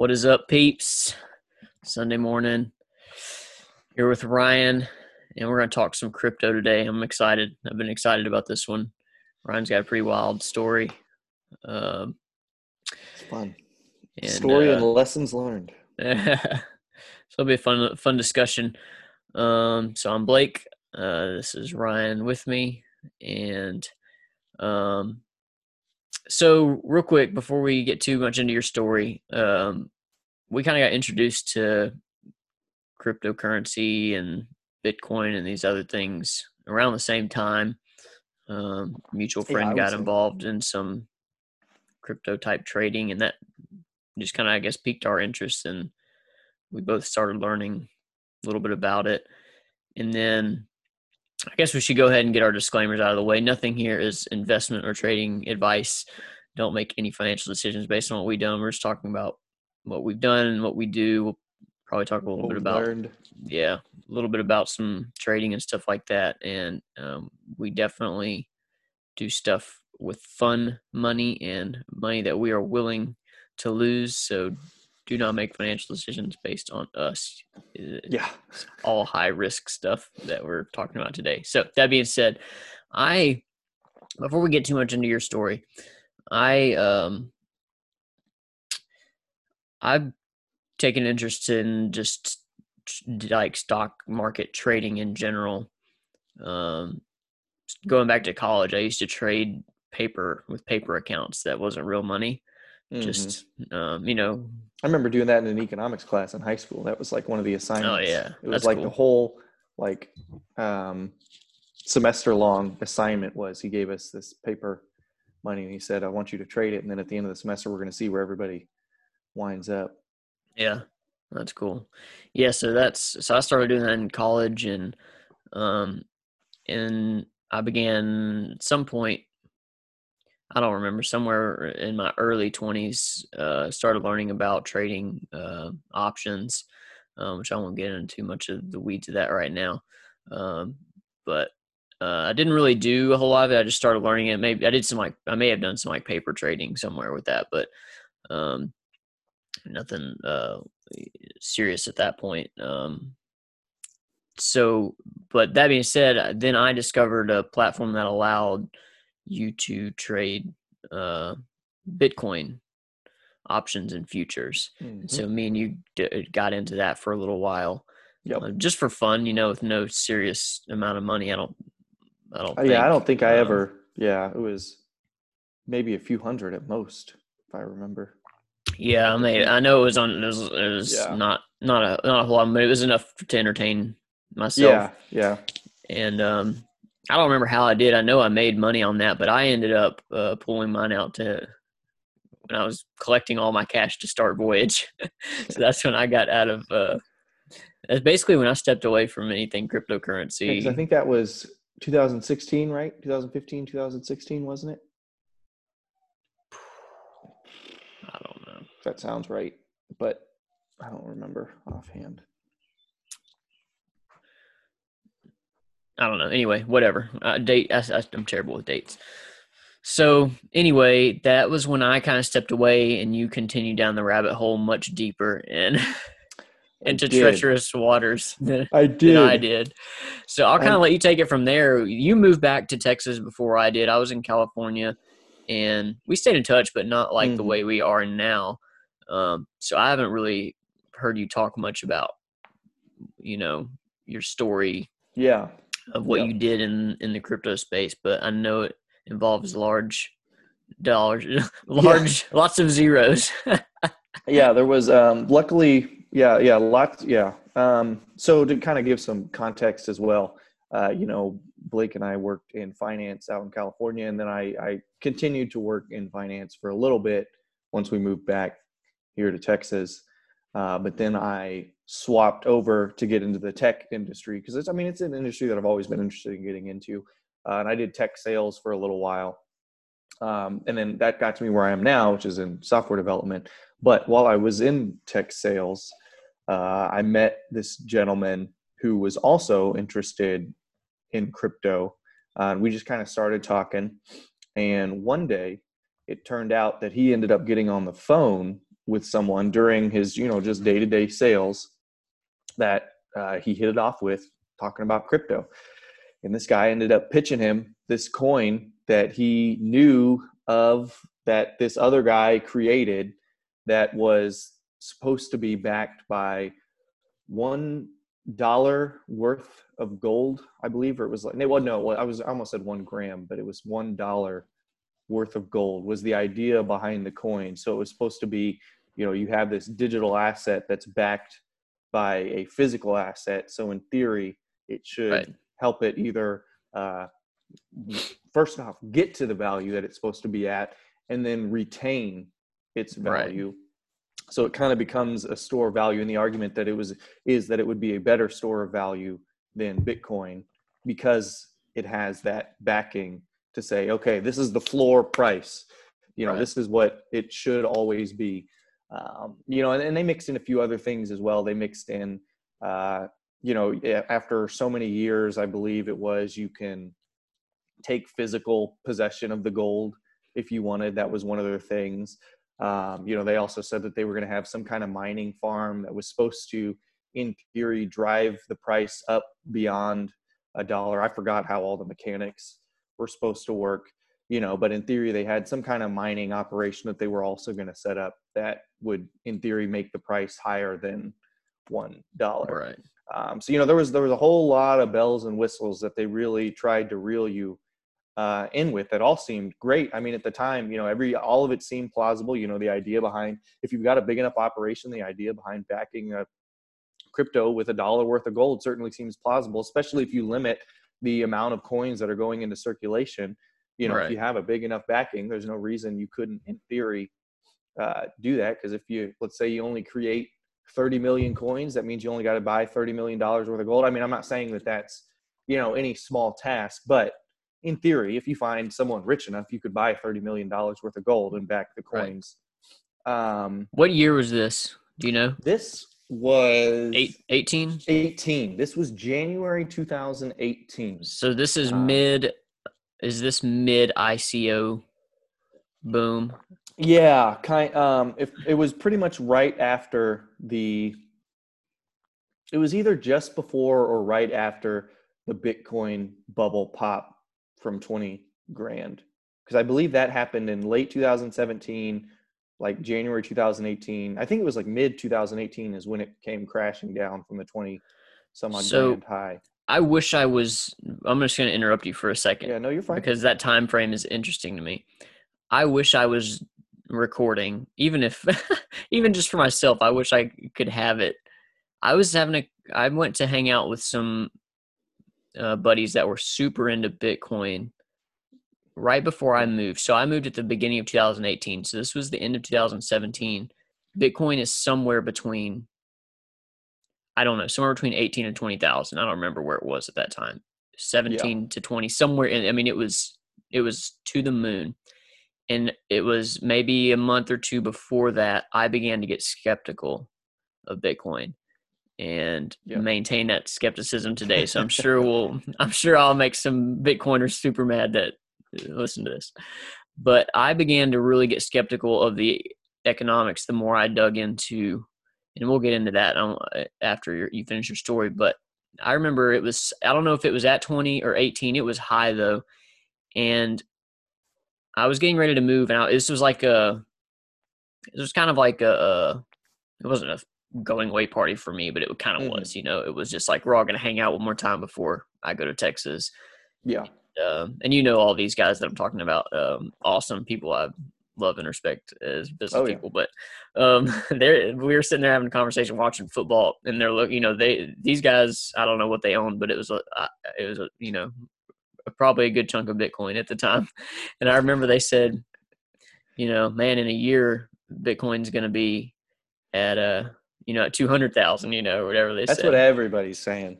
What is up, peeps? Sunday morning. Here with Ryan, and we're going to talk some crypto today. I'm excited. I've been excited about this one. Ryan's got a pretty wild story. Um, It's fun. and, Story uh, and lessons learned. so it'll be a fun, fun discussion. Um, so I'm Blake. Uh, this is Ryan with me, and um, so real quick before we get too much into your story, um, we kind of got introduced to cryptocurrency and Bitcoin and these other things around the same time. Um, mutual friend would got involved in some crypto type trading, and that just kind of, I guess, piqued our interest, and we both started learning a little bit about it. And then I guess we should go ahead and get our disclaimers out of the way. Nothing here is investment or trading advice. Don't make any financial decisions based on what we've done. We're just talking about what we've done and what we do. We'll probably talk a little What bit about learned. yeah, a little bit about some trading and stuff like that. And um, we definitely do stuff with fun money and money that we are willing to lose. So do not make financial decisions based on us. It's Yeah. all high risk stuff that we're talking about today. So that being said, I before we get too much into your story, I um I've taken interest in just like stock market trading in general. Um, going back to college, I used to trade paper with paper accounts. That wasn't real money. Mhm. Just um, you know, I remember doing that in an economics class in high school. That was like one of the assignments. Oh, yeah. It was That's like cool. the whole like um, semester long assignment was he gave us this paper money and he said, I want you to trade it. And then at the end of the semester, we're going to see where everybody winds up. Yeah, that's cool. Yeah, so that's so I started doing that in college and um and I began at some point I don't remember somewhere in my early 20s uh started learning about trading uh options um which I won't get into much of the weeds of that right now. Um but uh, I didn't really do a whole lot of it. I just started learning it. Maybe I did some like I may have done some like paper trading somewhere with that, but um nothing uh serious at that point um so but that being said then i discovered a platform that allowed you to trade uh bitcoin options and futures Mhm. so me and you d- got into that for a little while Yep. uh, just for fun you know with no serious amount of money i don't i don't Oh, yeah, I don't think I Um, ever. Yeah, it was maybe a few hundred at most, if I remember. Yeah, I mean, I know it was on. It was, it was Yeah. not not a not a whole lot, but it was enough to entertain myself. Yeah, yeah. And um, I don't remember how I did. I know I made money on that, but I ended up uh, pulling mine out to when I was collecting all my cash to start Voyage. so that's when I got out of. Uh, that's basically when I stepped away from anything cryptocurrency. Because I think that was 2016, right? 2015, 2016, wasn't it? I don't know. If that sounds right, but I don't remember offhand. I don't know. Anyway, whatever. Uh, date. I, I, I'm terrible with dates. So anyway, that was when I kind of stepped away, and you continued down the rabbit hole much deeper and into treacherous waters than, I did. than I did. So I'll kind of let you take it from there. You moved back to Texas before I did. I was in California, and we stayed in touch, but not like the Mhm. way we are now. Um, so I haven't really heard you talk much about, you know, your story Yeah, of what you did in in the crypto space, but I know it involves large dollars, large lots of zeros. yeah. There was um, luckily, yeah, yeah, lots, yeah. Um, so to kind of give some context as well, uh, you know, Blake and I worked in finance out in California, and then I, I continued to work in finance for a little bit once we moved back here to Texas. Uh, but then I swapped over to get into the tech industry because it's, I mean, it's an industry that I've always been interested in getting into. Uh, and I did tech sales for a little while. Um, and then that got to me where I am now, which is in software development. But while I was in tech sales, uh, I met this gentleman who was also interested in crypto. Uh, and we just kind of started talking. And one day it turned out that he ended up getting on the phone with someone during his, you know, just day to day sales that uh, he hit it off with talking about crypto. And this guy ended up pitching him this coin that he knew of that this other guy created that was supposed to be backed by one dollar worth of gold, I believe, or it was like, well, no, I was I almost said one gram, but it was one dollar worth of gold was the idea behind the coin. So it was supposed to be, you know, you have this digital asset that's backed by a physical asset. So in theory, it should right. help it either uh, first off get to the value that it's supposed to be at, and then retain its value. Right. So it kind of becomes a store of value. And the argument that it was is that it would be a better store of value than Bitcoin because it has that backing to say, okay, this is the floor price. You know, right. this is what it should always be. Um, you know, and, and, they mixed in a few other things as well. They mixed in, uh, you know, after so many years, I believe it was, you can take physical possession of the gold if you wanted. That was one of their things. Um, you know, they also said that they were going to have some kind of mining farm that was supposed to, in theory, drive the price up beyond a dollar. I forgot how all the mechanics were supposed to work, you know, but in theory, they had some kind of mining operation that they were also going to set up that would, in theory, make the price higher than one dollar. Right. Um, so you know, there was there was a whole lot of bells and whistles that they really tried to reel you uh, in with that all seemed great. I mean, at the time, you know, every all of it seemed plausible. You know, the idea behind if you've got a big enough operation, the idea behind backing a crypto with a dollar worth of gold certainly seems plausible, especially if you limit the amount of coins that are going into circulation. You know, right. if you have a big enough backing, there's no reason you couldn't, in theory, uh, do that. Because if you, let's say, you only create 30 million coins, that means you only got to buy 30 million dollars worth of gold. I mean, I'm not saying that that's you know any small task, but in theory, if you find someone rich enough, you could buy thirty million dollars worth of gold and back the coins. Right. Um, what year was this? Do you know? This was Eight, 18? 18. This was January 2018. So this is um, mid. Is this mid ICO boom? Yeah, kind. Um, if it was pretty much right after the. It was either just before or right after the Bitcoin bubble pop from 20 grand because I believe that happened in late 2017, like January 2018. I think it was like mid 2018 is when it came crashing down from the 20 some odd so, grand high. I wish I was. I'm just going to interrupt you for a second. Yeah, no, you're fine. Because that time frame is interesting to me. I wish I was recording, even if, even just for myself. I wish I could have it. I was having a. I went to hang out with some uh, buddies that were super into Bitcoin right before I moved. So I moved at the beginning of 2018. So this was the end of 2017. Bitcoin is somewhere between, I don't know, somewhere between 18 and 20,000. I don't remember where it was at that time. 17 yeah. to 20, somewhere in, I mean, it was, it was to the moon. And it was maybe a month or two before that, I began to get skeptical of Bitcoin and maintain that skepticism today. So I'm sure we'll, I'm sure I'll make some Bitcoiners super mad that uh, listen to this. But I began to really get skeptical of the economics the more I dug into, and we'll get into that after you finish your story. But I remember it was, I don't know if it was at 20 or 18, it was high though. And I was getting ready to move, and I, this was like a, it was kind of like a, it wasn't a going away party for me, but it kind of mm-hmm. was. You know, it was just like we're all going to hang out one more time before I go to Texas. Yeah. Uh, and you know all these guys that I'm talking about, um, awesome people I love and respect as business oh, yeah. people. But um, they we were sitting there having a conversation, watching football, and they're look, you know, they these guys, I don't know what they own, but it was a, it was a, you know, probably a good chunk of Bitcoin at the time. And I remember they said, you know, man, in a year, Bitcoin's going to be at a you know, at 200,000, you know, whatever they That's what everybody's saying.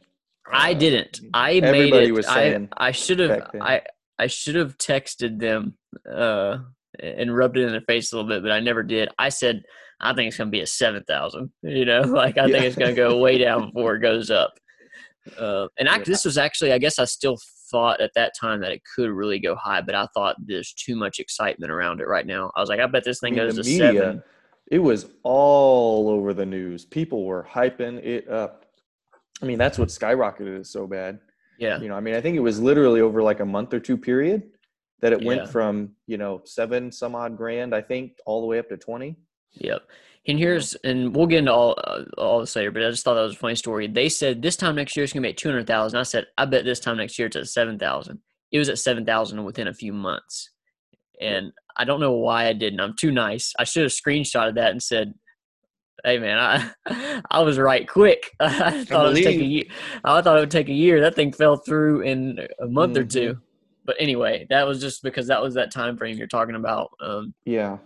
I didn't. I Everybody made it. Was saying I, I should have, I, I should have texted them, uh, and rubbed it in their face a little bit, but I never did. I said, I think it's going to be a 7,000, you know, like I yeah. think it's going to go way down before it goes up. Uh, and I, this was actually, I guess I still thought at that time that it could really go high, but I thought there's too much excitement around it right now. I was like, I bet this thing I mean, goes to media, seven it was all over the news. People were hyping it up. I mean, that's what skyrocketed it so bad. Yeah. You know, I mean, I think it was literally over like a month or two period that it Yeah. went from, you know, seven some odd grand, I think, all the way up to 20. Yep. And here's, and we'll get into all uh, all this later, but I just thought that was a funny story. They said this time next year it's gonna be at two hundred thousand. I said, I bet this time next year it's at seven thousand. It was at seven thousand within a few months, and I don't know why I didn't. I'm too nice. I should have screenshotted that and said, "Hey man, I I was right quick. I thought it would take a year. I thought it would take a year. That thing fell through in a month or Mhm. two. But anyway, that was just because that was that time frame you're talking about. Um, Yeah.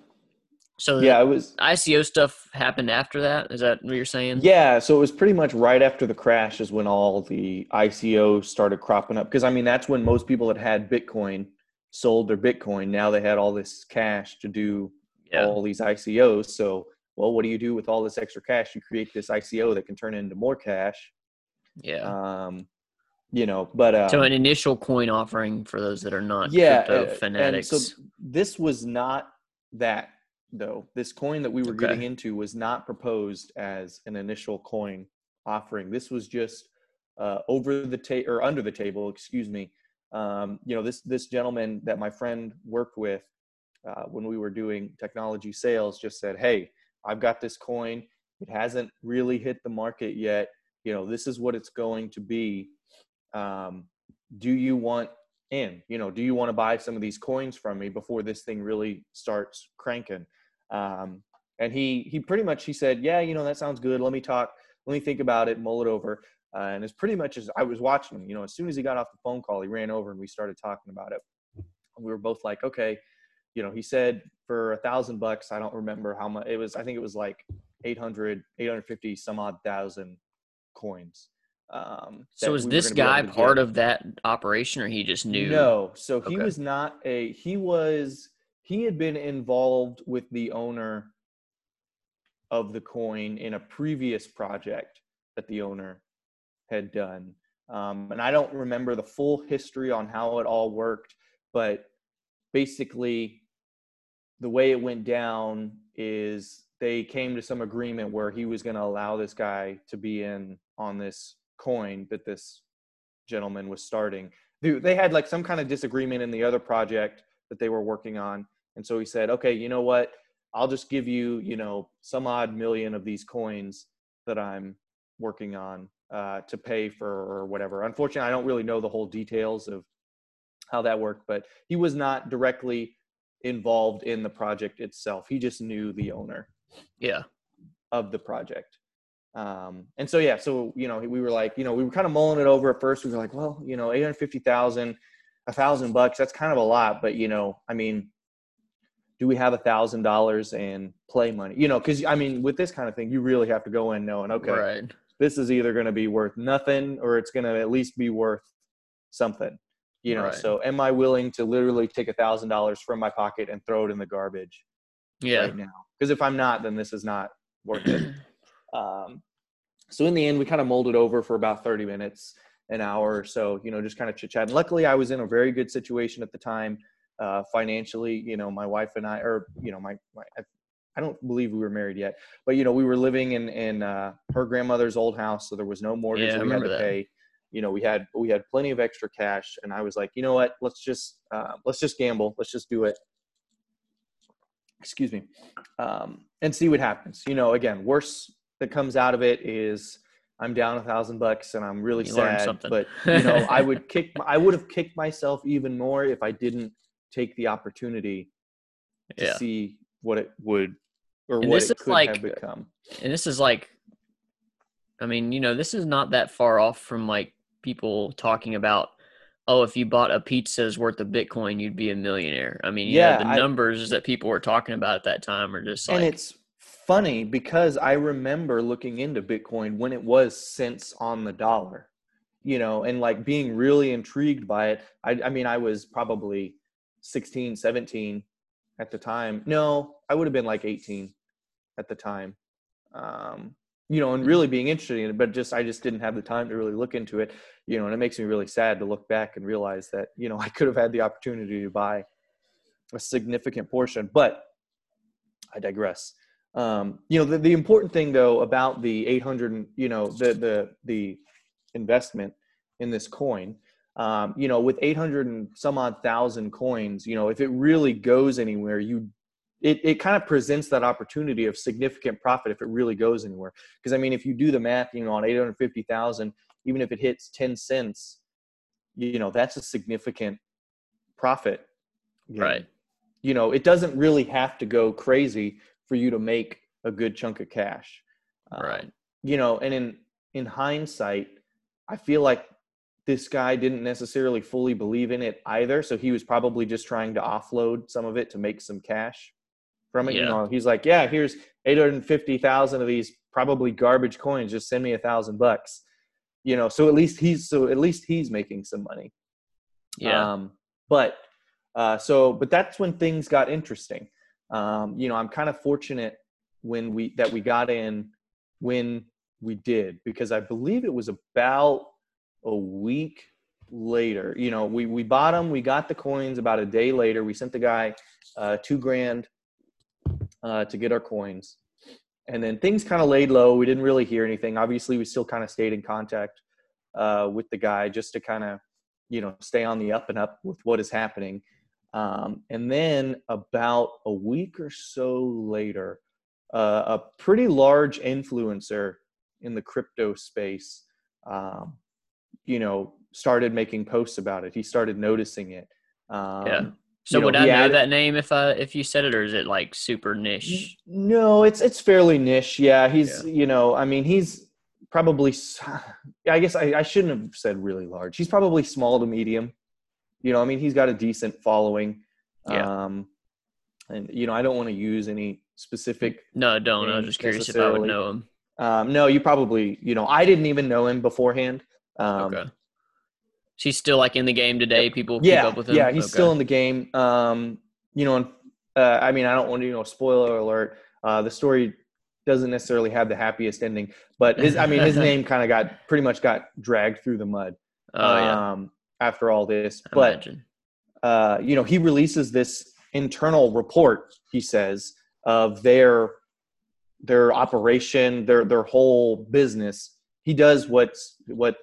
so Yeah, it was ICO stuff happened after that. Is that what you're saying? Yeah, so it was pretty much right after the crash is when all the ICO started cropping up. Because I mean, that's when most people that had Bitcoin sold their Bitcoin. Now they had all this cash to do Yeah. all these ICOs. So, well, what do you do with all this extra cash? You create this ICO that can turn into more cash. Yeah. Um, you know, but uh, so an initial coin offering for those that are not yeah, crypto uh, and fanatics. so this was not that though. This coin that we were Okay. getting into was not proposed as an initial coin offering. This was just uh, over the table or under the table, excuse me. Um, you know, this this gentleman that my friend worked with uh, when we were doing technology sales just said, "Hey, I've got this coin. It hasn't really hit the market yet. You know, this is what it's going to be. Um, do you want in? You know, do you want to buy some of these coins from me before this thing really starts cranking?" Um, and he he pretty much he said, "Yeah, you know, that sounds good. Let me talk. Let me think about it, mull it over." Uh, and it's pretty much as I was watching him. You know, as soon as he got off the phone call, he ran over and we started talking about it. We were both like, "Okay." You know, he said for a thousand bucks. I don't remember how much it was. I think it was like 800, 850 some odd thousand coins. Um, so was we this gonna be able guy part of that operation, or he just knew? No, so he Okay. was not a. He was. He had been involved with the owner of the coin in a previous project that the owner had done. Um, and I don't remember the full history on how it all worked, but basically, the way it went down is they came to some agreement where he was going to allow this guy to be in on this coin that this gentleman was starting. They, had like some kind of disagreement in the other project that they were working on. And so he said, okay, you know what? I'll just give you, you know, some odd million of these coins that I'm working on uh, to pay for or whatever. Unfortunately, I don't really know the whole details of how that worked, but he was not directly involved in the project itself. He just knew the owner Yeah. of the project. Um, and so yeah, so you know, we were like, you know, we were kind of mulling it over at first. We were like, well, you know, eight hundred fifty thousand, a thousand bucks, that's kind of a lot, but you know, I mean, do we have a thousand dollars in play money? You know, because I mean, with this kind of thing, you really have to go in knowing, okay, Right. this is either going to be worth nothing or it's going to at least be worth something. You know, Right. so am I willing to literally take a thousand dollars from my pocket and throw it in the garbage? Yeah. right now. Because if I'm not, then this is not worth it. Um, so in the end, we kind of molded over for about 30 minutes, an hour or so, you know, just kind of chit chat. And luckily, I was in a very good situation at the time, uh, financially. You know, my wife and I, or you know, my, my I, don't believe we were married yet, but you know, we were living in in uh, her grandmother's old house, so there was no mortgage Yeah, we had to remember that. pay. You know, we had we had plenty of extra cash, and I was like, you know what? Let's just uh, let's just gamble. Let's just do it excuse me, um, and see what happens. You know, again, worst that comes out of it is I'm down a thousand bucks and I'm really You sad. But you know, I would kick, I would have kicked myself even more if I didn't take the opportunity to Yeah. see what it would or And what this it is could like- have become. and this is like i mean you know this is not that far off from like people talking about oh if you bought a pizza's worth of bitcoin you'd be a millionaire i mean you Yeah, know, the I- numbers that people were talking about at that time are just like and it's funny because I remember looking into Bitcoin when it was cents on the dollar, you know, and like being really intrigued by it. I, I mean, I was probably 16, 17 at the time. No, I would have been like 18 at the time. Um, you know, and really being interested in it, but just I just didn't have the time to really look into it, you know, and it makes me really sad to look back and realize that, you know, I could have had the opportunity to buy a significant portion, but I digress. Um, you know, the, the important thing though about the 800, you know, the the the investment in this coin, um, you know, with 800 and some odd thousand coins, you know, if it really goes anywhere, you it, it kind of presents that opportunity of significant profit if it really goes anywhere. Because I mean, if you do the math, you know, on 850,000, even if it hits 10 cents, you know, that's a significant profit. Right. You know, it doesn't really have to go crazy for you to make a good chunk of cash. Right. Um, you know, and in in hindsight, I feel like this guy didn't necessarily fully believe in it either. So he was probably just trying to offload some of it to make some cash from it. Yeah. You know, he's like, yeah, here's 850,000 of these probably garbage coins. Just send me a thousand bucks. You know, so at least he's, so at least he's making some money. Yeah. Um, but, uh, so, but that's when things got interesting. Um, you know, I'm kind of fortunate when we, that we got in when we did, because I believe it was about a week later, you know, we, we bought them, we got the coins about a day later. We sent the guy, uh, two grand, uh, to get our coins. And then things kind of laid low. We didn't really hear anything. Obviously, we still kind of stayed in contact uh, with the guy just to kind of, you know, stay on the up and up with what is happening. Um, and then about a week or so later, uh, a pretty large influencer in the crypto space, um, you know, started making posts about it. He started noticing it. Um, Yeah. So you know, would I know added- that name if I if you said it, or is it like super niche? No, it's it's fairly niche. Yeah, he's you know, I mean, he's probably. I guess I, I shouldn't have said really large. He's probably small to medium. You know, I mean, he's got a decent following. Yeah. Um, and you know, I don't want to use any specific. No, don't. I was just curious if I would know him. Um, no, you probably. You know, I didn't even know him beforehand. Um, okay. She's still like in the game today. People yeah, keep up with him. Yeah, he's Okay. still in the game. Um, you know, and, uh, I mean, I don't want to, you know, spoiler alert. Uh, the story doesn't necessarily have the happiest ending, but his, I mean, his name kind of got pretty much got dragged through the mud. Oh yeah. Um, after all this, I but uh, you know, he releases this internal report. He says of their their operation, their their whole business. He does what's what.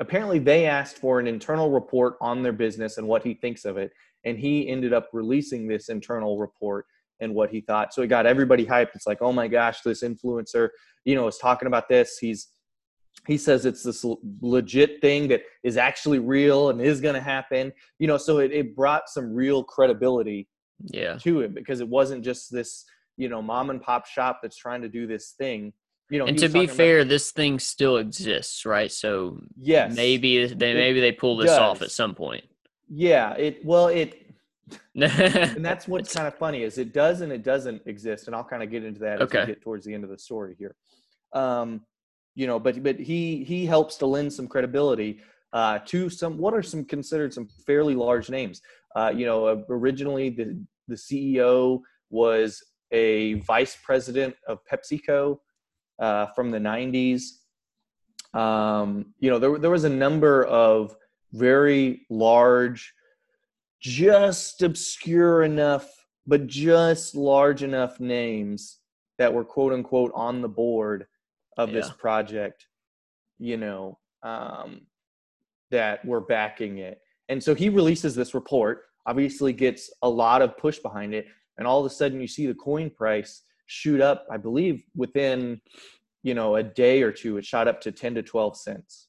Apparently, they asked for an internal report on their business and what he thinks of it, and he ended up releasing this internal report and what he thought. So he got everybody hyped. It's like, oh my gosh, this influencer, you know, is talking about this. He's he says it's this legit thing that is actually real and is going to happen you know so it, it brought some real credibility Yeah. to it because it wasn't just this you know mom and pop shop that's trying to do this thing you know And to be about- fair, this thing still exists, right? So yes maybe they maybe they pull this off at some point. yeah it well it and that's what's kind of funny is it does and it doesn't exist and i'll kind of get into that as Okay. we get towards the end of the story here um you know but but he he helps to lend some credibility uh to some what are some considered some fairly large names? Uh you know uh, originally the the ceo was a vice president of pepsico uh from the 90s um you know there, there was a number of very large just obscure enough, but just large enough names that were quote unquote on the board of this Yeah. project, you know, um, that were backing it. And so he releases this report, obviously gets a lot of push behind it. And all of a sudden you see the coin price shoot up, I believe within, you know, a day or two, it shot up to 10 to 12 cents.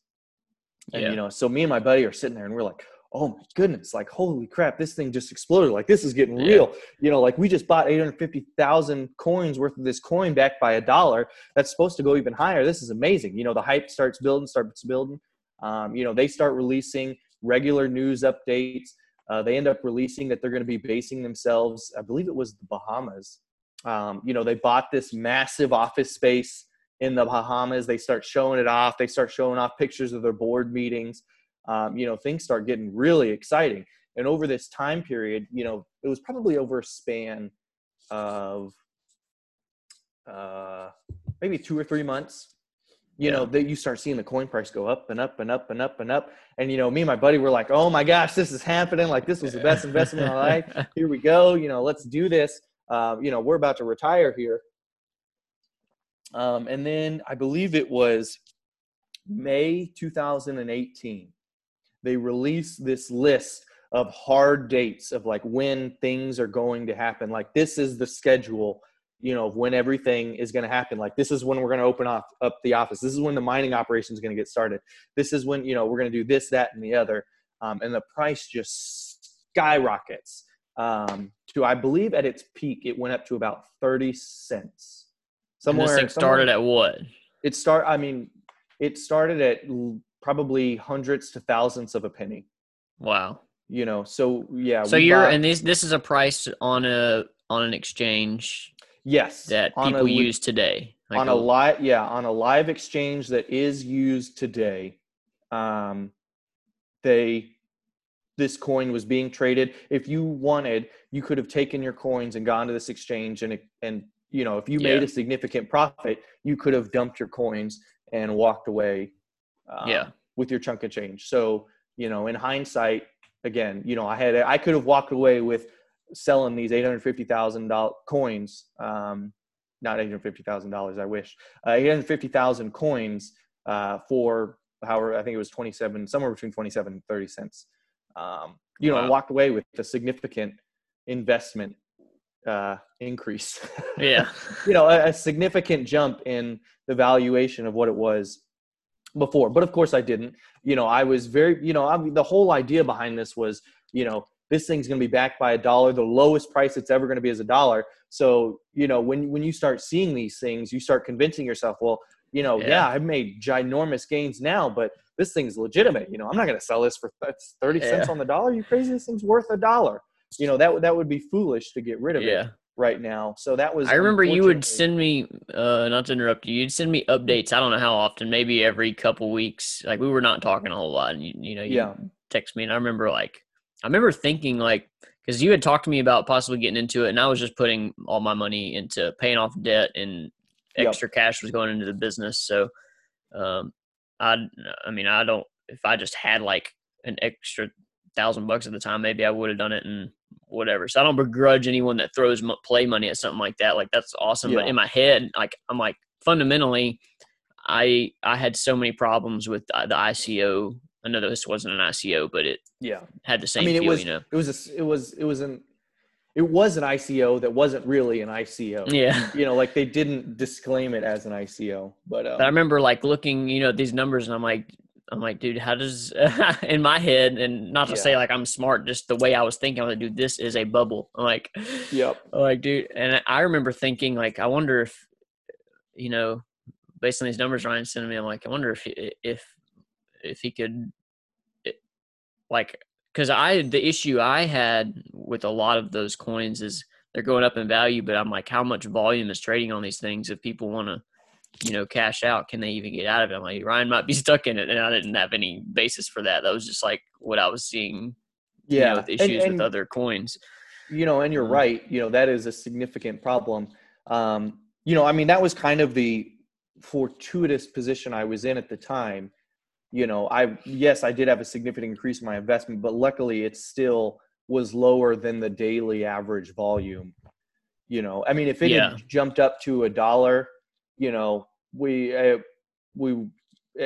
And, Yeah. you know, so me and my buddy are sitting there and we're like, oh my goodness, like, holy crap, this thing just exploded. Like, this is getting Yeah. real. You know, like we just bought 850,000 coins worth of this coin back by a dollar. That's supposed to go even higher. This is amazing. You know, the hype starts building, starts building. Um, you know, they start releasing regular news updates. Uh, they end up releasing that they're going to be basing themselves, I believe it was the Bahamas. Um, you know, they bought this massive office space in the Bahamas. They start showing it off. They start showing off pictures of their board meetings. Um, you know, things start getting really exciting. And over this time period, you know, it was probably over a span of uh, maybe two or three months. You know, that you start seeing the coin price go up and up and up and up and up. And you know, me and my buddy were like, "Oh my gosh, this is happening! Like this was the best investment of my life. Here we go. You know, let's do this. Uh, you know, we're about to retire here." Um, and then I believe it was May 2018. They release this list of hard dates of like when things are going to happen. Like this is the schedule, you know, of when everything is going to happen. Like this is when we're going to open up up the office. This is when the mining operation is going to get started. This is when you know we're going to do this, that, and the other. Um, and the price just skyrockets um, to I believe at its peak it went up to about thirty cents. Somewhere. And this thing started somewhere, at what? It start. I mean, it started at probably hundreds to thousands of a penny. Wow. You know, so yeah. So you're bought, and this this is a price on a on an exchange. Yes. That people a, use today. Like on a, a live yeah, on a live exchange that is used today. Um they this coin was being traded. If you wanted, you could have taken your coins and gone to this exchange and and you know, if you made yeah. a significant profit, you could have dumped your coins and walked away um, yeah. with your chunk of change. So, you know, in hindsight, again, you know, I had I could have walked away with selling these eight hundred fifty thousand dollar coins. Um, not eight hundred fifty thousand dollars. I wish uh, eight hundred fifty thousand coins uh, for however I think it was twenty seven, somewhere between twenty seven and thirty cents. Um, you wow. know, walked away with a significant investment uh, increase. Yeah. you know, a, a, significant jump in the valuation of what it was before. But of course, I didn't. You know, I was very, you know, I mean, the whole idea behind this was, you know, this thing's going to be backed by a dollar. The lowest price it's ever going to be is a dollar. So, you know, when when you start seeing these things, you start convincing yourself, well, you know, yeah, yeah I've made ginormous gains now, but this thing's legitimate. You know, I'm not going to sell this for 30 yeah. cents on the dollar. You crazy? This thing's worth a dollar you know that that would be foolish to get rid of yeah. it right now. So that was. I remember you would send me, uh, not to interrupt you, you'd send me updates. I don't know how often, maybe every couple weeks. Like we were not talking a whole lot, and you, you know, you yeah. text me, and I remember like, I remember thinking like, because you had talked to me about possibly getting into it, and I was just putting all my money into paying off debt, and extra yep. cash was going into the business. So, um, I, I mean, I don't. If I just had like an extra thousand bucks at the time, maybe I would have done it and whatever. So I don't begrudge anyone that throws play money at something like that. Like that's awesome. Yeah. But in my head, like I'm like fundamentally, I I had so many problems with the, the ICO. I know this wasn't an ICO, but it yeah had the same. I mean, feel, it was you know? it was a, it was it was an it was an ICO that wasn't really an ICO. Yeah, you know, like they didn't disclaim it as an ICO. But, um, but I remember like looking, you know, these numbers, and I'm like, I'm like, dude, how does in my head, and not to yeah. say like I'm smart, just the way I was thinking, I'm like, dude, this is a bubble. I'm like, yep. I'm like, dude, and I remember thinking like, I wonder if, you know, based on these numbers Ryan sent me, I'm like, I wonder if if if he could, eh, like, because I the issue I had with a lot of those coins is they're going up in value, but I'm like, how much volume is trading on these things if people want to you know, cash out, can they even get out of it? I'm like, Ryan might be stuck in it. And I didn't have any basis for that. That was just like what I was seeing, yeah, you know, with issues and, and, with other coins. You know, and you're um, right. You know, that is a significant problem. Um, you know, I mean, that was kind of the fortuitous position I was in at the time. You know, I, yes, I did have a significant increase in my investment, but luckily it still was lower than the daily average volume. You know, I mean, if it yeah. had jumped up to a dollar, you know, we uh, we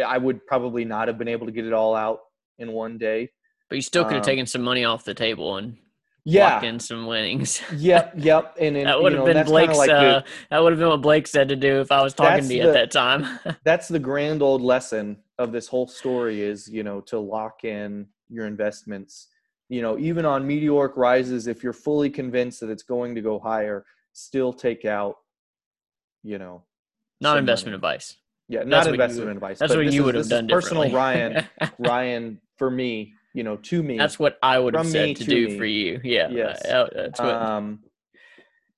I would probably not have been able to get it all out in one day. But you still could have um, taken some money off the table and yeah, in some winnings. yep, yep. And, and that would have been Blake's. Like uh, the, that would have been what Blake said to do if I was talking to you the, at that time. that's the grand old lesson of this whole story is you know to lock in your investments. You know, even on meteoric rises, if you're fully convinced that it's going to go higher, still take out. You know, not investment money. advice. Yeah, not that's investment would, advice. That's what you would have done. Personal Ryan, Ryan for me, you know, to me. That's what I would have said to, to do me. for you. Yeah. Yes. That's what, um,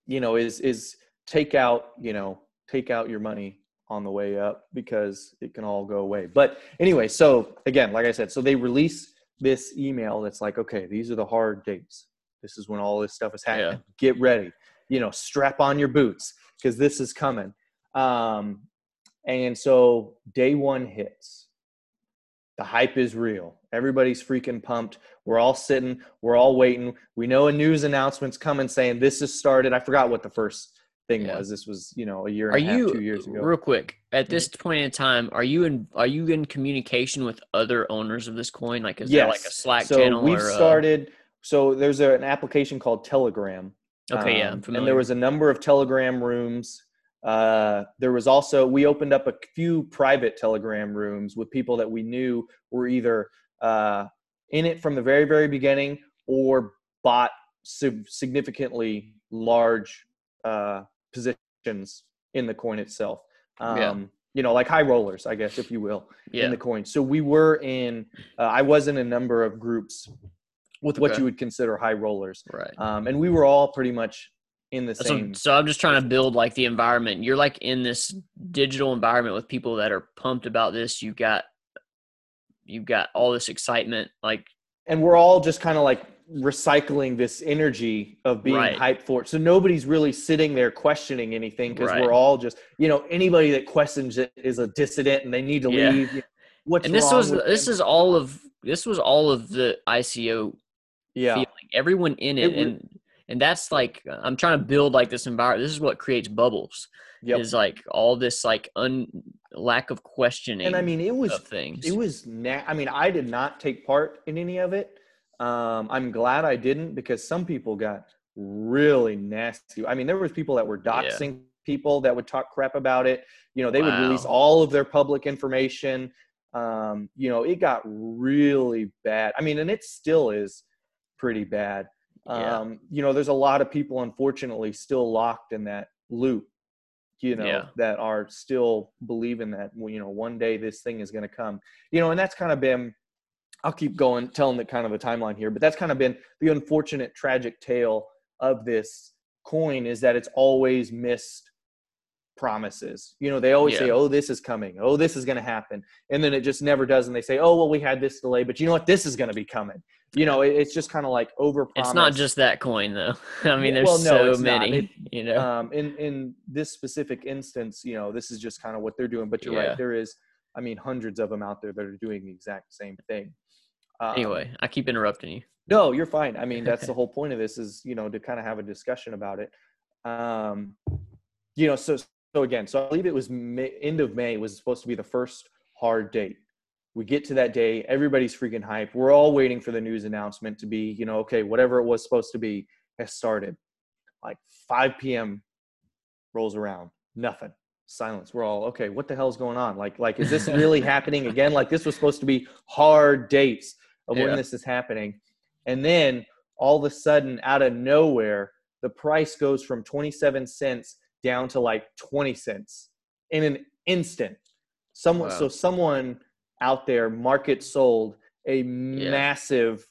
you know, is is take out, you know, take out your money on the way up because it can all go away. But anyway, so again, like I said, so they release this email that's like, okay, these are the hard dates. This is when all this stuff is happening. Yeah. Get ready. You know, strap on your boots because this is coming. Um, and so day one hits. The hype is real. Everybody's freaking pumped. We're all sitting, we're all waiting. We know a news announcement's coming saying this has started. I forgot what the first thing Yeah. was. This was, you know, a year Are and a half, you two years ago. real quick at this point in time? Are you in? Are you in communication with other owners of this coin? Like, is there like a Yes. Slack so channel? we've or a- started. So there's a, an application called Telegram. okay, yeah, I'm Um, familiar. and there was a number of Telegram rooms. Uh, there was also we opened up a few private Telegram rooms with people that we knew were either uh, in it from the very very beginning or bought sig- significantly large uh, positions in the coin itself. Um, Yeah. You know, like high rollers, I guess, if you will yeah, in the coin. So we were in. Uh, I was in a number of groups with what you would consider high rollers, right. um, and we were all pretty much in the So, same. so I'm just trying to build like the environment. You're like in this digital environment with people that are pumped about this. You've got you've got all this excitement. Like and we're all just kind of like recycling this energy of being Right. hyped for it. So nobody's really sitting there questioning anything because Right. we're all just, you know, anybody that questions it is a dissident and they need to Yeah. leave. What's and this was this them? is all of this was all of the ICO yeah, feeling. Everyone in it, It and and that's like I'm trying to build like this environment. This is what creates bubbles. yep. Is like all this like un lack of questioning. And I mean, it was things. it was na- i mean i did not take part in any of it um, i'm glad i didn't because some people got really nasty i mean there was people that were doxing people that would talk crap about it you know they would release all of their public information um, you know it got really bad i mean and it still is pretty bad Yeah. um, you know there's a lot of people unfortunately still locked in that loop you know Yeah. that are still believing that you know one day this thing is going to come. You know and that's kind of been i'll keep going telling the kind of a timeline here but that's kind of been the unfortunate tragic tale of this coin is that it's always missed promises. You know they always say oh this is coming. Oh this is going to happen. And then it just never does and they say oh well we had this delay but you know what? This is going to be coming you know it, it's just kind of like over it's not just that coin though. I mean, there's well, no, so many. It- you know. um, in in this specific instance, you know, this is just kind of what they're doing. But you're Yeah. right, there is, I mean, hundreds of them out there that are doing the exact same thing. Um, anyway, I keep interrupting you. no, you're fine. I mean, that's the whole point of this is you know to kind of have a discussion about it. Um, you know, so so again, so I believe it was May, end of May was supposed to be the first hard date. We get to that day, everybody's freaking hype. We're all waiting for the news announcement to be, you know, okay, whatever it was supposed to be has started. Like 5 p.m. rolls around, nothing, silence. We're all okay. What the hell's going on? Like, like is this really happening again? Like this was supposed to be hard dates of Yeah. when this is happening, and then all of a sudden, out of nowhere, the price goes from 27 cents down to like 20 cents in an instant. Someone, Wow. so someone out there market sold a massive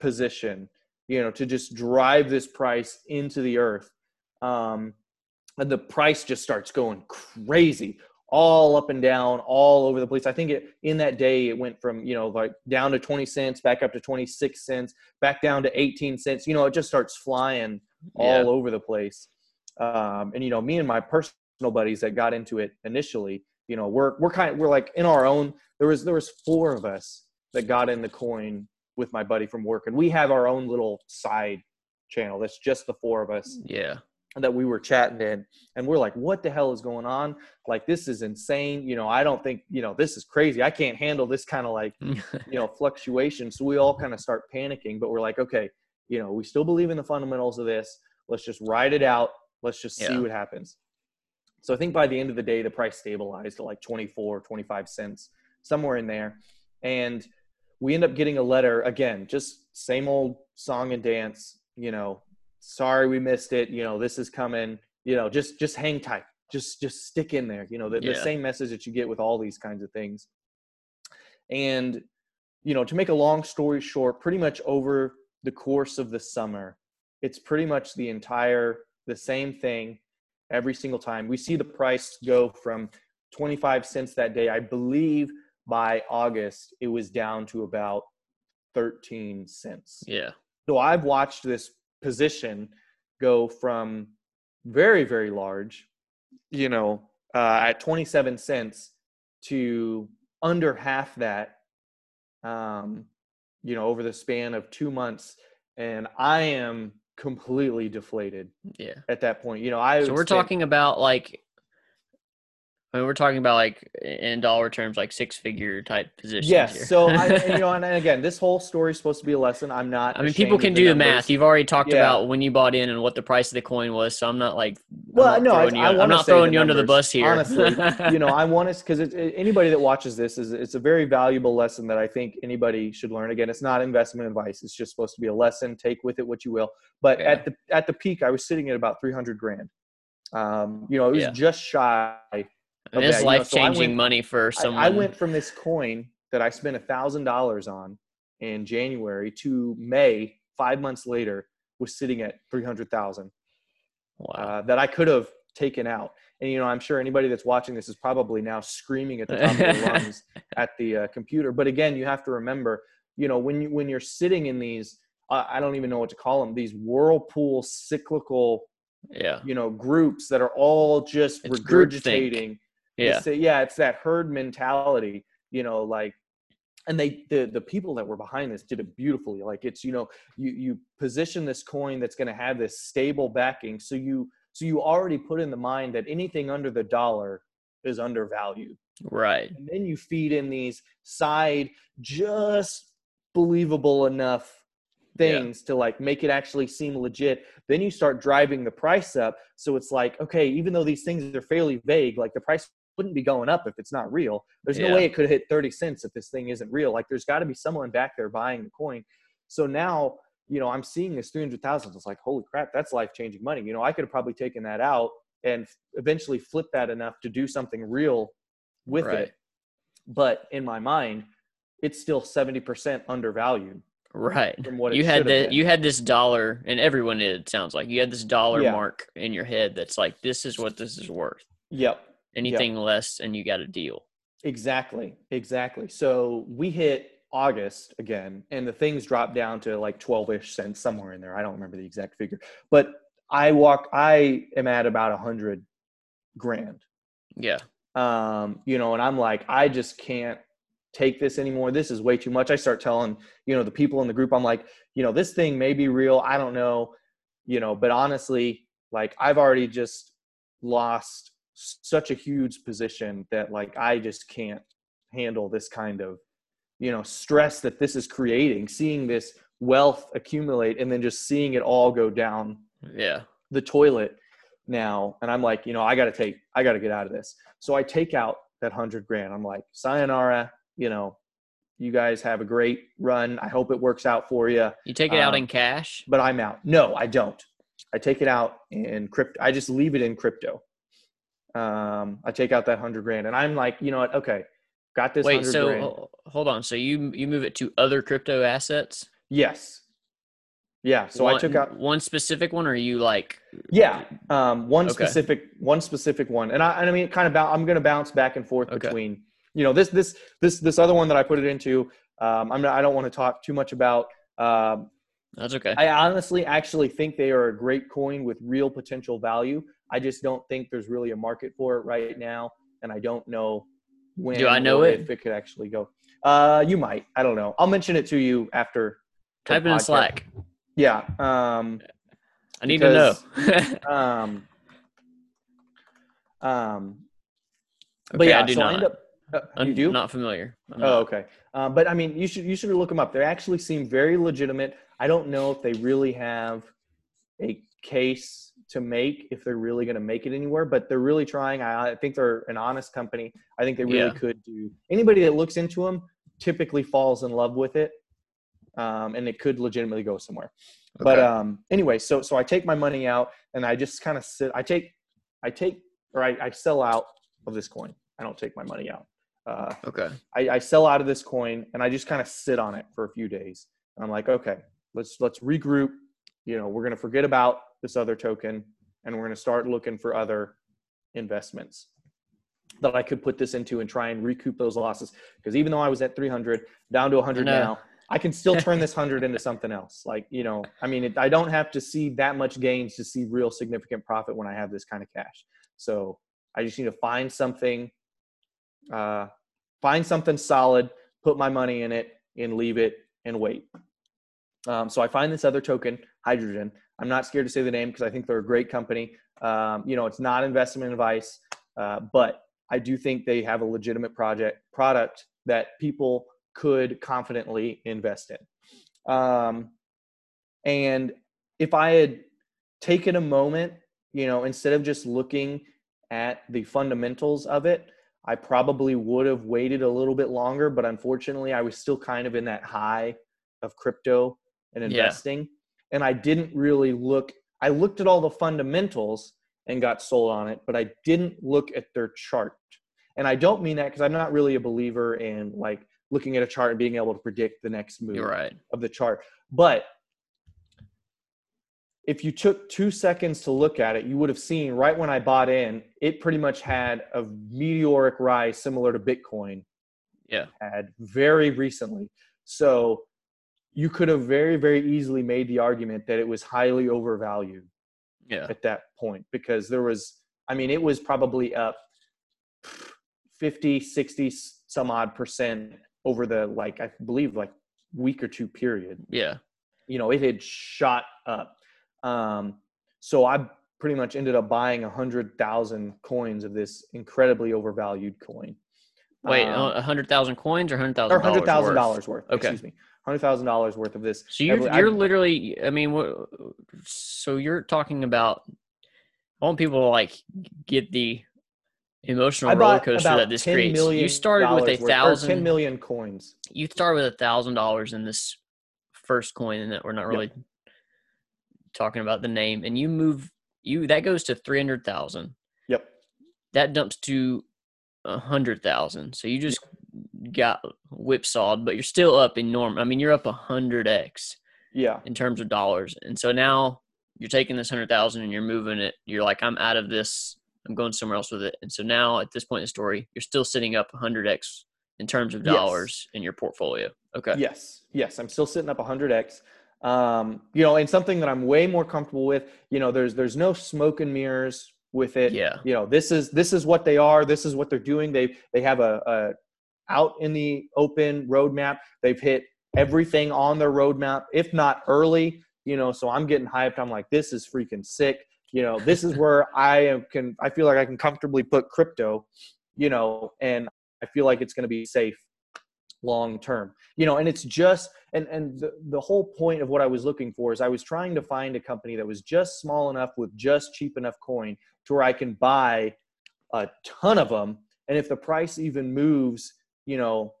position, you know, to just drive this price into the earth. Um, and the price just starts going crazy all up and down all over the place i think it in that day it went from you know like down to 20 cents back up to 26 cents back down to 18 cents you know it just starts flying all Yeah. over the place um, and you know me and my personal buddies that got into it initially you know we're we're kind of we're like in our own there was there was four of us that got in the coin with my buddy from work and we have our own little side channel. That's just the four of us Yeah. that we were chatting in and we're like what the hell is going on? Like this is insane. You know i don't think you know this is crazy. I can't handle this kind of like you know fluctuation. So we all kind of start panicking but we're like okay you know we still believe in the fundamentals of this. Let's just ride it out. Let's just see what happens so i think by the end of the day the price stabilized to like 24 25 cents somewhere in there. And we end up getting a letter again just same old song and dance you know sorry we missed it you know this is coming you know just just hang tight. Just just stick in there you know the, the same message that you get with all these kinds of things. And you know to make a long story short pretty much over the course of the summer it's pretty much the entire the same thing every single time we see the price go from 25 cents that day i believe by august it was down to about 13 cents yeah. so I've watched this position go from very, very large, you know, uh, at 27 cents to under half that, um, you know, over the span of two months. And I am completely deflated Yeah. at that point. You know, I So we're talking about like, I mean, we're talking about like in dollar terms, like six figure type positions. Yes. here. So I, and, you know, and again, this whole story is supposed to be a lesson. I'm not. I mean, people can do the math. You've already talked Yeah. about when you bought in and what the price of the coin was. So I'm not like, Well, not no, I, I I'm not throwing you under the bus here. Honestly, you know, I want to because anybody that watches this is it's a very valuable lesson that I think anybody should learn. Again, it's not investment advice; it's just supposed to be a lesson. Take with it what you will. But Yeah. at the at the peak, I was sitting at about three hundred grand. Um, you know, it was Yeah. just shy. I of it's you know, life so I changing money for I, someone. I went from this coin that I spent a thousand dollars on in January to May, five months later, was sitting at three hundred thousand wow. uh, that I could have taken out. And you know, I'm sure anybody that's watching this is probably now screaming at the top of their lungs at the uh, computer. But again, you have to remember, you know, when you when you're sitting in these, uh, I don't even know what to call them, these whirlpool cyclical, yeah. you know, groups that are all just It's regurgitating. Yeah. It's, yeah, it's that herd mentality, you know, like and they the the people that were behind this did it beautifully. Like it's, you know, you you position this coin that's going to have this stable backing so you so you already put in the mind that anything under the dollar is undervalued. Right. And then you feed in these side just believable enough Yeah. things to like make it actually seem legit then you start driving the price up so it's like okay even though these things are fairly vague like the price wouldn't be going up if it's not real there's no way it could hit 30 cents if this thing isn't real like there's got to be someone back there buying the coin so now you know i'm seeing this 300000 it's like holy crap that's life changing money you know i could have probably taken that out and eventually flip that enough to do something real with Right. it but in my mind it's still 70% undervalued Right. from what you had the you had this dollar, and everyone did. It sounds like you had this dollar Yeah. mark in your head that's like, this is what this is worth. yep Anything less, and you got a deal. Exactly, exactly. So we hit August again, and the things dropped down to like 12 ish cents, somewhere in there. I don't remember the exact figure, but I walk, I am at about a hundred grand. Yeah. Um, you know, and I'm like, I just can't take this anymore. This is way too much. I start telling, you know, the people in the group, I'm like, you know, this thing may be real. I don't know, you know, but honestly, like I've already just lost such a huge position that like I just can't handle this kind of, you know, stress that this is creating, seeing this wealth accumulate and then just seeing it all go down Yeah. the toilet now and i'm like you know i gotta take i gotta get out of this. So i take out that hundred grand. I'm like sayonara you know you guys have a great run. I hope it works out for you You take it out Um, in cash. but i'm out. No i don't. I take it out in crypto i just leave it in crypto um i take out that hundred grand and i'm like you know what okay got this Wait. So grand hold on. So you you move it to other crypto assets. yes yeah so i took out one specific one, or are you like? Yeah, um, one Okay. specific, one specific one, and I, and I mean, kind of, I'm going to bounce back and forth Okay. between, you know, this, this, this, this other one that I put it into. Um, I'm not, I don't want to talk too much about. Um, That's okay. I honestly actually think they are a great coin with real potential value. I just don't think there's really a market for it right now, and I don't know when. Do I know or it? If it could actually go. Uh, you might. I don't know. I'll mention it to you after. Type it in. Slack. Yeah. Um, I need to know. um, um, but Okay, yeah, I do so I not. end up. Uh, you I'm do? not familiar. I'm Oh, not. okay. Um, but I mean, you should you should look them up. They actually seem very legitimate. I don't know if they really have a case to make if they're really going to make it anywhere, but they're really trying. I, I think they're an honest company. I think they really Yeah. could do. Anybody that looks into them typically falls in love with it, um, and it could legitimately go somewhere. But um, anyway, so so I take my money out and I just kind of sit. I take, I take, or I, I sell out of this coin. I don't take my money out. Uh, okay. I, I sell out of this coin and I just kind of sit on it for a few days. And I'm like, okay, let's let's regroup. You know, we're gonna forget about this other token and we're gonna start looking for other investments that I could put this into and try and recoup those losses. Because even though I was at 300 down to 100 know. now, I can still turn this 100 into something else. Like, you know, I mean, it, I don't have to see that much gains to see real significant profit when I have this kind of cash. So I just need to find something, uh, find something solid, put my money in it, and leave it and wait. Um, so I find this other token, Hydrogen. I'm not scared to say the name because I think they're a great company. Um, you know, it's not investment advice, uh, but I do think they have a legitimate project product that people could confidently invest in. Um, and if I had taken a moment, you know, instead of just looking at the fundamentals of it, I probably would have waited a little bit longer. But unfortunately, I was still kind of in that high of crypto and investing. Yeah. And I didn't really look, I looked at all the fundamentals and got sold on it, but I didn't look at their chart. And I don't mean that because I'm not really a believer in like looking at a chart and being able to predict the next move right. of the chart. But if you took two seconds to look at it, you would have seen right when I bought in, it pretty much had a meteoric rise similar to Bitcoin. Yeah. Had very recently. So you could have very, very easily made the argument that it was highly overvalued. Yeah. At that point, because there was, I mean, it was probably up 50, 60, some odd percent over the, like, I believe, like week or two period. Yeah. You know, it had shot up um, so I pretty much ended up buying a hundred thousand coins of this incredibly overvalued coin. Wait, um, a hundred thousand coins or hundred thousand? Or hundred thousand dollars worth. Okay. Excuse me, hundred thousand dollars worth of this. So you're you're I, literally. I mean. So you're talking about. I want people to like get the emotional roller coaster that this creates. You started with a thousand, ten million coins. You start with a thousand dollars in this first coin, and that we're not really yep talking about the name, and you move you that goes to three hundred thousand. Yep. That dumps to a hundred thousand. So you just got whipsawed, but you're still up in norm. I mean, you're up a hundred x. Yeah. In terms of dollars, and so now you're taking this hundred thousand and you're moving it. You're like, I'm out of this. I'm going somewhere else with it. And so now at this point in the story, you're still sitting up 100x in terms of dollars yes. in your portfolio. Okay. Yes. Yes. I'm still sitting up 100x um, you know, and something that I'm way more comfortable with. You know, there's there's no smoke and mirrors with it. Yeah. You know, this is this is what they are. This is what they're doing. They they have a, a out in the open roadmap. They've hit everything on their roadmap, if not early. You know, so I'm getting hyped. I'm like, this is freaking sick. You know, this is where I can. I feel like I can comfortably put crypto. You know, and I feel like it's going to be safe long term you know and it's just and and the, the whole point of what i was looking for is i was trying to find a company that was just small enough with just cheap enough coin to where i can buy a ton of them and if the price even moves you know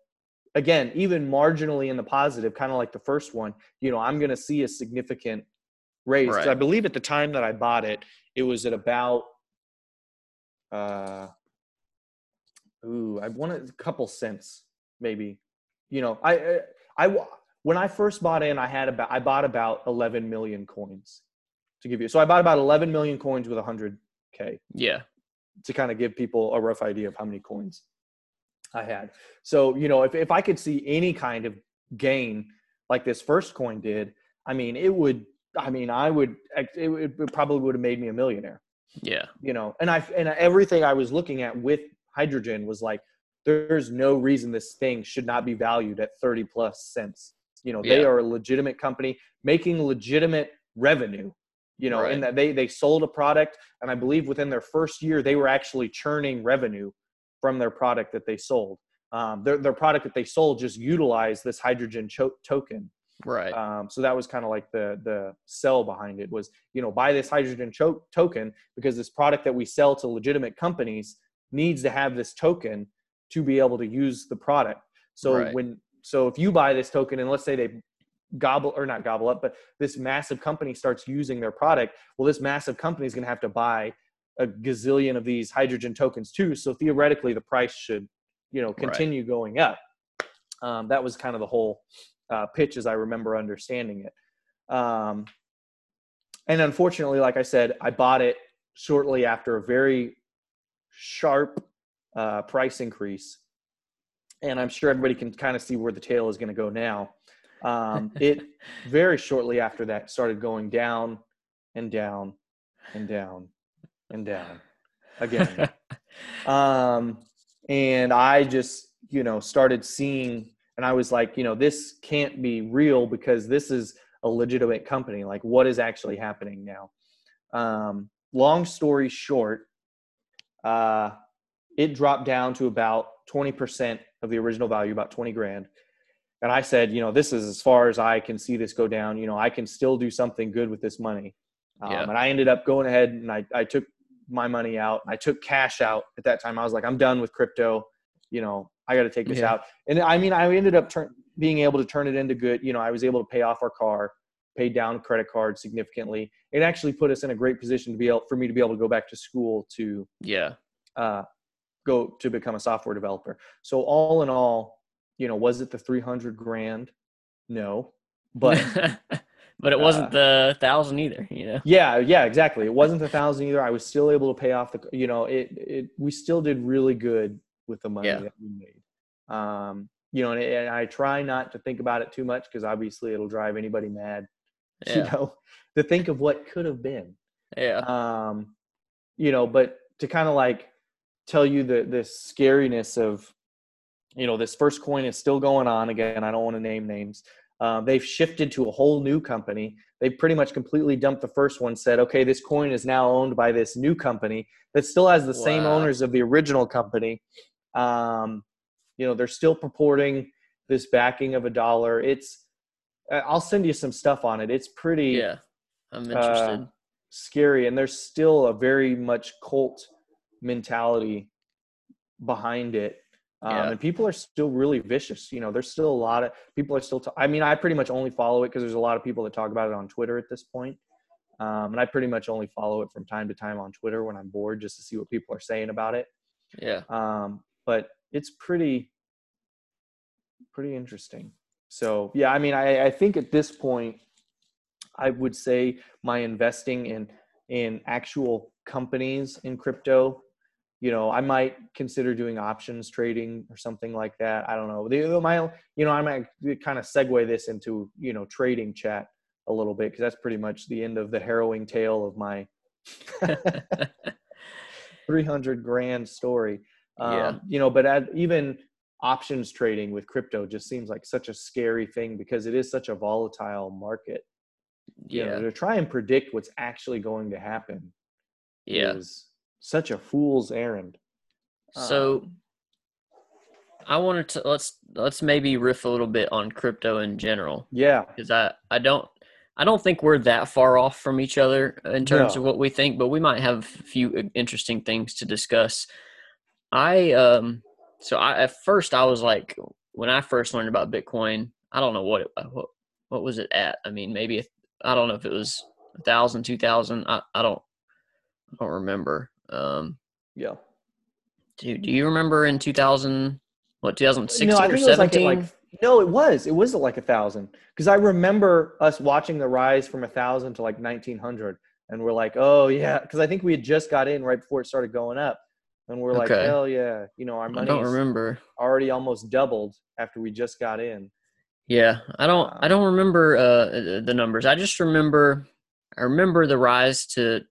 again even marginally in the positive kind of like the first one you know i'm going to see a significant raise right. i believe at the time that i bought it it was at about uh ooh i wanted a couple cents maybe you know, I, I, when I first bought in, I had about, I bought about 11 million coins to give you. So I bought about 11 million coins with 100K. Yeah. To kind of give people a rough idea of how many coins I had. So, you know, if, if I could see any kind of gain like this first coin did, I mean, it would, I mean, I would, it, it probably would have made me a millionaire. Yeah. You know, and I, and everything I was looking at with hydrogen was like, there's no reason this thing should not be valued at 30 plus cents. You know, yeah. they are a legitimate company making legitimate revenue. You know, right. in that they they sold a product, and I believe within their first year they were actually churning revenue from their product that they sold. Um, their their product that they sold just utilized this hydrogen cho- token. Right. Um, so that was kind of like the the sell behind it was you know buy this hydrogen cho- token because this product that we sell to legitimate companies needs to have this token to be able to use the product. So right. when so if you buy this token and let's say they gobble or not gobble up, but this massive company starts using their product, well, this massive company is going to have to buy a gazillion of these hydrogen tokens too. So theoretically, the price should, you know, continue right. going up. Um, that was kind of the whole uh, pitch, as I remember understanding it. Um, and unfortunately, like I said, I bought it shortly after a very sharp uh, price increase, and I'm sure everybody can kind of see where the tail is going to go now. Um, it very shortly after that started going down and down and down and down again. um, and I just, you know, started seeing, and I was like, you know, this can't be real because this is a legitimate company. Like what is actually happening now? Um, long story short, uh, it dropped down to about 20% of the original value, about 20 grand. And I said, you know, this is as far as I can see this go down. You know, I can still do something good with this money. Um, yeah. And I ended up going ahead and I, I took my money out. I took cash out at that time. I was like, I'm done with crypto. You know, I got to take this yeah. out. And I mean, I ended up turn, being able to turn it into good. You know, I was able to pay off our car, pay down credit card significantly. It actually put us in a great position to be able for me to be able to go back to school to yeah uh, go to become a software developer. So all in all, you know, was it the 300 grand? No, but but it wasn't uh, the thousand either, you know. Yeah, yeah, exactly. It wasn't the thousand either. I was still able to pay off the, you know, it it we still did really good with the money yeah. that we made. Um, you know, and, and, I try not to think about it too much because obviously it'll drive anybody mad. Yeah. You know, to think of what could have been. Yeah. Um, you know, but to kind of like tell you the the scariness of you know this first coin is still going on again i don't want to name names um, they've shifted to a whole new company. They've pretty much completely dumped the first one said okay this coin is now owned by this new company that still has the wow. same owners of the original company. Um, you know they're still purporting this backing of a dollar. It's i'll send you some stuff on it. It's pretty yeah i'm interested. uh, scary and there's still a very much cult mentality behind it. Um, yeah. And people are still really vicious. You know, there's still a lot of people are still. T- I mean, I pretty much only follow it because there's a lot of people that talk about it on Twitter at this point. Um, and I pretty much only follow it from time to time on Twitter when I'm bored, just to see what people are saying about it. Yeah. Um, but it's pretty, pretty interesting. So yeah, I mean, I, I think at this point, I would say my investing in in actual companies in crypto you know i might consider doing options trading or something like that. I don't know. The, my you know i might kind of segue this into you know trading chat a little bit because that's pretty much the end of the harrowing tale of my 300 grand story. Um, yeah. you know but at, even options trading with crypto just seems like such a scary thing because it is such a volatile market. Yeah you know, to try and predict what's actually going to happen yeah. is such a fool's errand. So um, I wanted to let's let's maybe riff a little bit on crypto in general. Yeah. Because I I don't I don't think we're that far off from each other in terms no. of what we think, but we might have a few interesting things to discuss. I um so I at first I was like when I first learned about Bitcoin, I don't know what it what, what was it at. I mean, maybe I don't know if it was a thousand, two thousand. I I don't I don't remember. Um, yeah. Do Do you remember in 2000, what 2016 no, or 17? Like, like, no, it was. It was like a thousand because I remember us watching the rise from a thousand to like 1900, and we're like, oh yeah, because I think we had just got in right before it started going up, and we're like, hell yeah, you know, our money. I don't remember. Already almost doubled after we just got in. Yeah, I don't. Um, I don't remember uh, the numbers. I just remember. I remember the rise to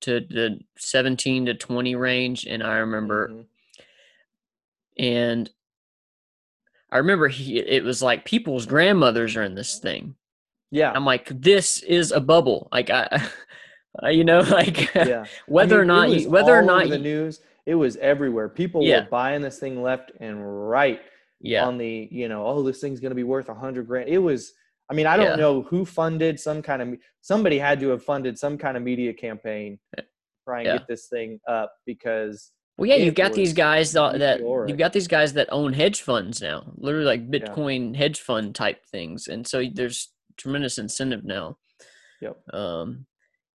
to the 17 to 20 range and i remember mm-hmm. and i remember he it was like people's grandmothers are in this thing. Yeah. I'm like this is a bubble. Like i you know like yeah. whether I mean, or not whether or not the news. It was everywhere. People yeah. were buying this thing left and right yeah. on the you know oh this thing's going to be worth a hundred grand. It was I mean, I don't yeah. know who funded some kind of somebody had to have funded some kind of media campaign eh, try and yeah. get this thing up because well, yeah, you've got these guys that, that you've got these guys that own hedge funds now, literally like Bitcoin yeah. hedge fund type things, and so there's tremendous incentive now. Yep. Um,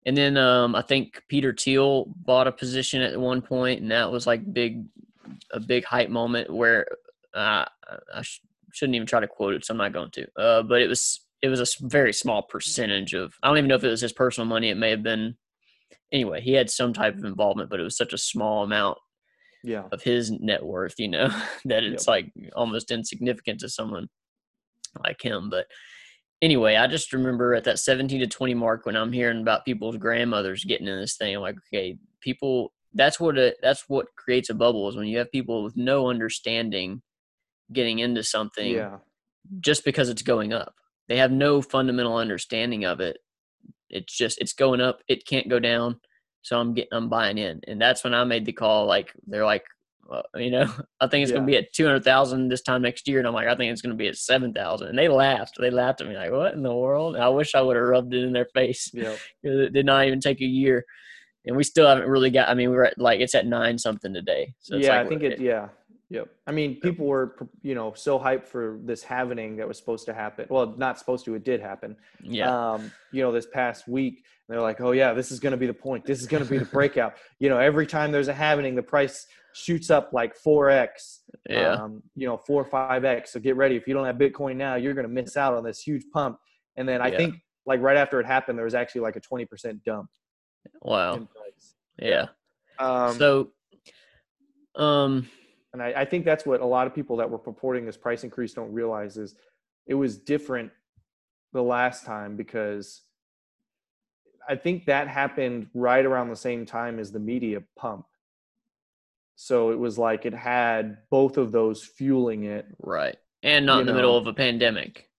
and then um, I think Peter Thiel bought a position at one point, and that was like big, a big hype moment where uh, I sh- shouldn't even try to quote it, so I'm not going to. Uh, but it was it was a very small percentage of. I don't even know if it was his personal money. It may have been. Anyway, he had some type of involvement, but it was such a small amount. Yeah. Of his net worth, you know, that it's yep. like almost insignificant to someone like him. But anyway, I just remember at that 17 to 20 mark when I'm hearing about people's grandmothers getting in this thing, I'm like, okay, people, that's what it, that's what creates a bubble is when you have people with no understanding getting into something yeah. just because it's going up. they have no fundamental understanding of it. It's just it's going up. It can't go down. So I'm getting I'm buying in, and that's when I made the call. Like they're like, well, you know, I think it's yeah. going to be at two hundred thousand this time next year, and I'm like, I think it's going to be at seven thousand. And they laughed. They laughed at me like, what in the world? And I wish I would have rubbed it in their face. Yeah, it did not even take a year, and we still haven't really got. I mean, we're at like it's at nine something today. So yeah, like, I think it, it. Yeah, Yep. I mean, people were, you know, so hyped for this happening that was supposed to happen. Well, not supposed to, it did happen. Yeah. Um, you know, this past week, they're like, oh, yeah, this is going to be the point. This is going to be the breakout. you know, every time there's a happening, the price shoots up like 4x, yeah. Um, you know, 4 or 5x. So get ready. If you don't have Bitcoin now, you're going to miss out on this huge pump. And then I yeah. think, like, right after it happened, there was actually like a 20% dump. Wow. Yeah. Um, so, um, and I, I think that's what a lot of people that were purporting this price increase don't realize is it was different the last time because I think that happened right around the same time as the media pump. So it was like it had both of those fueling it. Right. And not in the know, middle of a pandemic.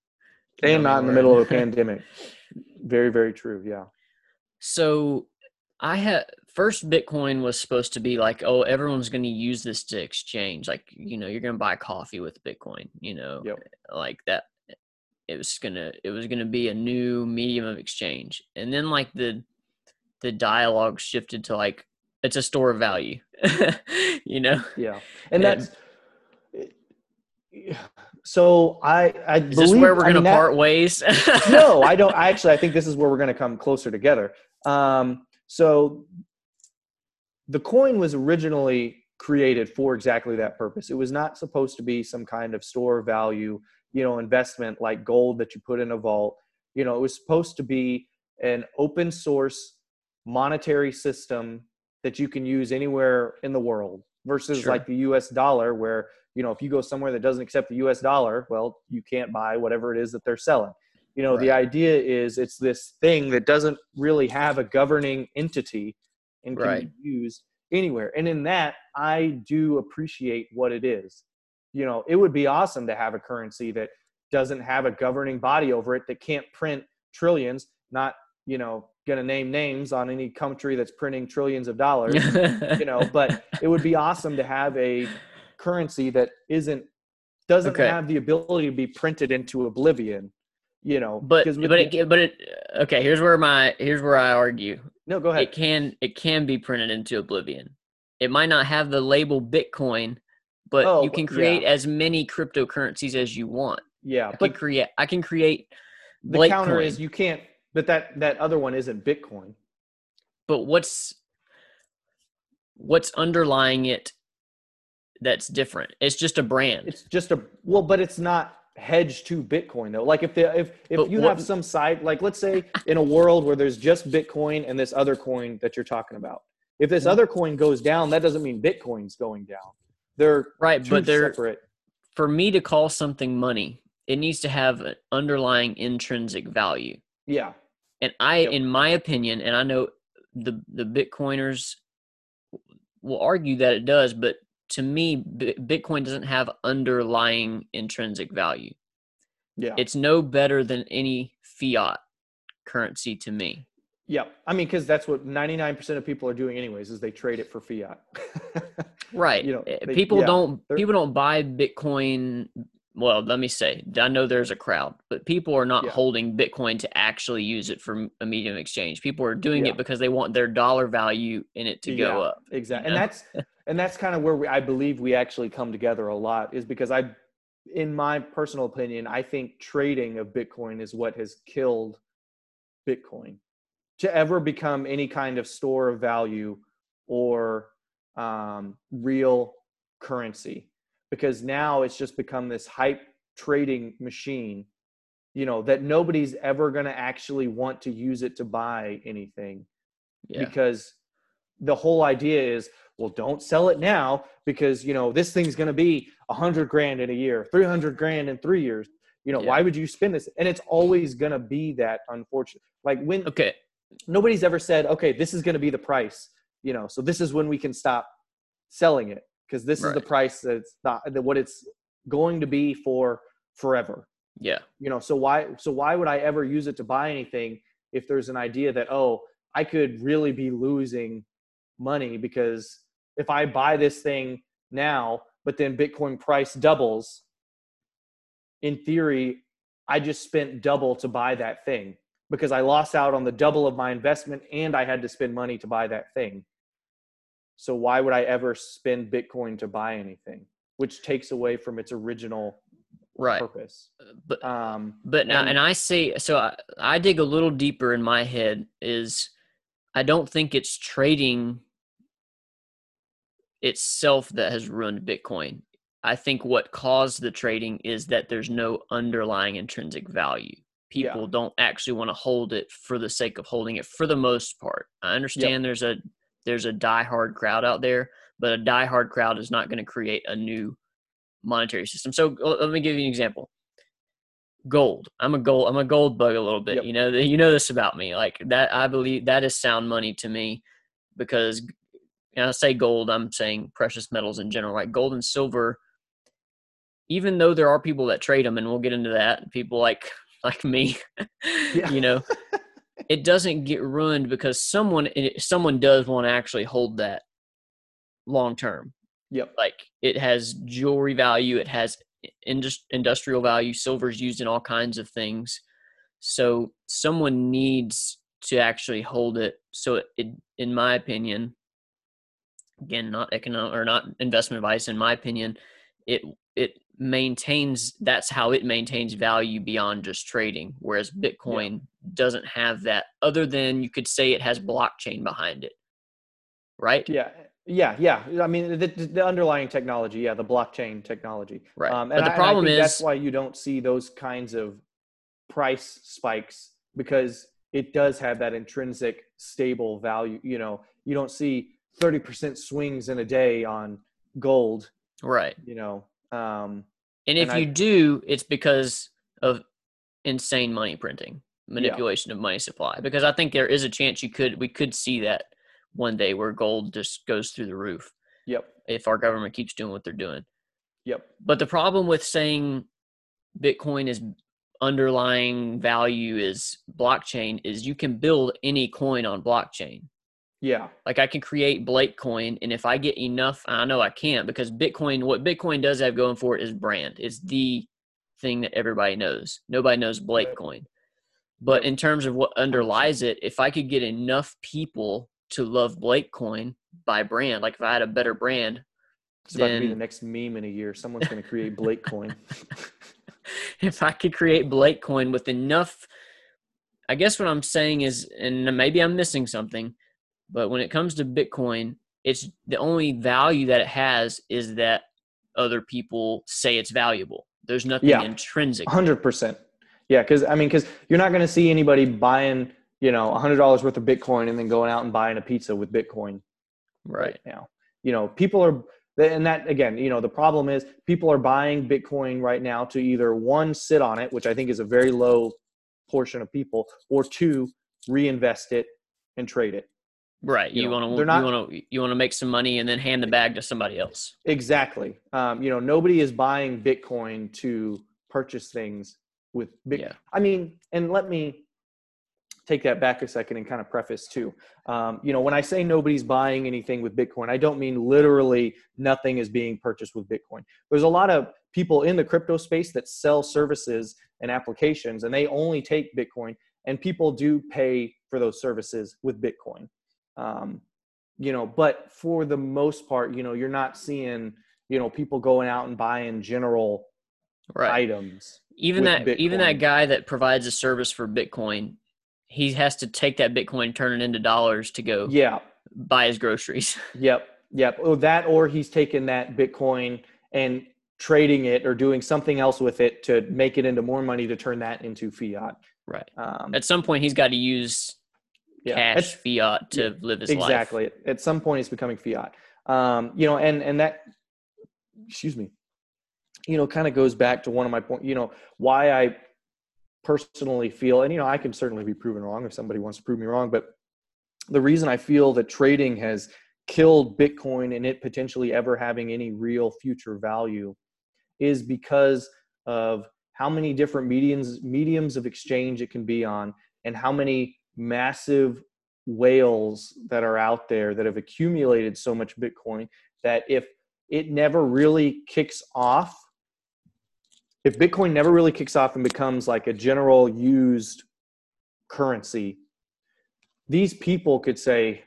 And not in the middle of a pandemic. Very, very true. Yeah. So I had first Bitcoin was supposed to be like, oh, everyone's going to use this to exchange. Like, you know, you're going to buy coffee with Bitcoin, you know, yep. like that. It was gonna, it was gonna be a new medium of exchange, and then like the, the dialogue shifted to like it's a store of value, you know. Yeah, and, and that's so I I is believe, this where we're going to part ways? no, I don't. I actually I think this is where we're going to come closer together. Um, so the coin was originally created for exactly that purpose. It was not supposed to be some kind of store value, you know, investment like gold that you put in a vault. You know, it was supposed to be an open source monetary system that you can use anywhere in the world versus sure. like the US dollar where, you know, if you go somewhere that doesn't accept the US dollar, well, you can't buy whatever it is that they're selling. You know, right. the idea is it's this thing that doesn't really have a governing entity and can right. be used anywhere. And in that, I do appreciate what it is. You know, it would be awesome to have a currency that doesn't have a governing body over it that can't print trillions, not, you know, going to name names on any country that's printing trillions of dollars, you know, but it would be awesome to have a currency that isn't doesn't okay. have the ability to be printed into oblivion you know but but it, but it okay here's where my here's where i argue. No go ahead. It can it can be printed into oblivion. It might not have the label bitcoin but oh, you can create yeah. as many cryptocurrencies as you want. Yeah I but can create i can create the counter coin. is you can't but that that other one isn't bitcoin. But what's what's underlying it that's different? It's just a brand. It's just a well but it's not hedge to Bitcoin though? Like if the if if but you what, have some side like let's say in a world where there's just Bitcoin and this other coin that you're talking about. If this mm-hmm. other coin goes down, that doesn't mean Bitcoin's going down. They're right, but they're separate. For me to call something money, it needs to have an underlying intrinsic value. Yeah. And I yep. in my opinion, and I know the the Bitcoiners will argue that it does, but to me, B- Bitcoin doesn't have underlying intrinsic value. Yeah. It's no better than any fiat currency to me. Yeah. I mean, because that's what 99% of people are doing anyways, is they trade it for fiat. right. You know, eh, they, people yeah, don't, people don't buy Bitcoin. Well, let me say, I know there's a crowd, but people are not yeah. holding Bitcoin to actually use it for a medium exchange. People are doing yeah. it because they want their dollar value in it to go up. Exactly. You know? And that's, and that's kind of where we, I believe we actually come together a lot is because I, in my personal opinion, I think trading of Bitcoin is what has killed Bitcoin to ever become any kind of store of value or um, real currency because now it's just become this hype trading machine you know that nobody's ever going to actually want to use it to buy anything yeah. because the whole idea is well don't sell it now because you know this thing's going to be a hundred grand in a year 300 grand in three years you know yeah. why would you spend this and it's always going to be that unfortunate like when okay nobody's ever said okay this is going to be the price you know so this is when we can stop selling it because this right. is the price that's not that what it's going to be for forever Yeah. You know, so why so why would I ever use it to buy anything if there's an idea that oh, I could really be losing money because if I buy this thing now, but then Bitcoin price doubles, in theory, I just spent double to buy that thing because I lost out on the double of my investment and I had to spend money to buy that thing. So why would I ever spend Bitcoin to buy anything? Which takes away from its original right. purpose. But Um, but now and- and I say so I, I dig a little deeper in my head is I don't think it's trading itself that has ruined Bitcoin. I think what caused the trading is that there's no underlying intrinsic value. Yeah. People don't actually want to hold it for the sake of holding it for the most part. I understand there's a there's a diehard crowd out there, but a diehard crowd is not going to create a new monetary system. So let me give you an example. Gold. I'm a gold. I'm a gold bug a little bit. Yep. You know. You know this about me. Like that. I believe that is sound money to me because and I say gold, I'm saying precious metals in general, like gold and silver. Even though there are people that trade them, and we'll get into that, people like like me, Yeah. you know, it doesn't get ruined because someone someone does want to actually hold that long term. Yep. Like it has jewelry value, it has indus- industrial value. Silver's used in all kinds of things, so someone needs to actually hold it. So it, it in my opinion, again, not economic or not investment advice. In my opinion, it it maintains. That's how it maintains value beyond just trading. Whereas Bitcoin doesn't have that. Other than you could say it has blockchain behind it, right? Yeah. Yeah, yeah. I mean, the, the underlying technology, yeah, the blockchain technology. Right. Um, But and the I- problem is- that's why you don't see those kinds of price spikes because it does have that intrinsic stable value. You know, you don't see 30% swings in a day on gold, Right. you know. Um, And if And I- you do, it's because of insane money printing, manipulation of money supply. Because I think there is a chance you could we could see that one day where gold just goes through the roof yep, if our government keeps doing what they're doing. yep. But the problem with saying Bitcoin is underlying value is blockchain is you can build any coin on blockchain. Yeah, Like I can create Blake coin, and if I get enough, I know I can't because Bitcoin. What Bitcoin does have going for it is brand. It's the thing that everybody knows. Nobody knows Blake coin. But in terms of what underlies it, if I could get enough people to love Blake coin by brand, like if I had a better brand, it's about to be the next meme in a year. Someone's going to create Blake coin. if I could create Blake coin with enough, I guess what I'm saying is, and maybe I'm missing something, but when it comes to Bitcoin, it's the only value that it has is that other people say it's valuable. There's nothing Yeah. intrinsic. hundred percent. Yeah, because I mean, because you're not going to see anybody buying, you know, hundred dollars worth of Bitcoin and then going out and buying a pizza with Bitcoin Right. now. You know, people are, and that again, you know, the problem is people are buying Bitcoin right now to either one sit on it, which I think is a very low portion of people, or two reinvest it and trade it. Right. You want they're to not- you want to you want to make some money and then hand the bag to somebody else. Exactly. Um, you know, nobody is buying Bitcoin to purchase things with Bitcoin. Yeah. I mean, and let me take that back a second and kind of preface too. Um, you know, when I say nobody's buying anything with Bitcoin, I don't mean literally nothing is being purchased with Bitcoin. There's a lot of people in the crypto space that sell services and applications, and they only take Bitcoin, and people do pay for those services with Bitcoin. Um, you know, but for the most part, you know, you're not seeing, you know, people going out and buying general Right. items. even that even that guy that provides a service for Bitcoin, he has to take that Bitcoin, turn it into dollars to go Yeah. buy his groceries. Yep. Yep. Or that, or he's taking that Bitcoin and trading it or doing something else with it to make it into more money to turn that into fiat. right. Um, At some point, he's got to use yeah. cash fiat to live his life. exactly. At some point, it's becoming fiat. Um, you know, and and that, excuse me, you know, kind of goes back to one of my point. You know, why I personally feel, and you know, I can certainly be proven wrong if somebody wants to prove me wrong, but the reason I feel that trading has killed Bitcoin and it potentially ever having any real future value is because of how many different mediums mediums of exchange it can be on, and how many massive whales that are out there that have accumulated so much Bitcoin that if it never really kicks off, if Bitcoin never really kicks off and becomes like a general used currency, these people could say,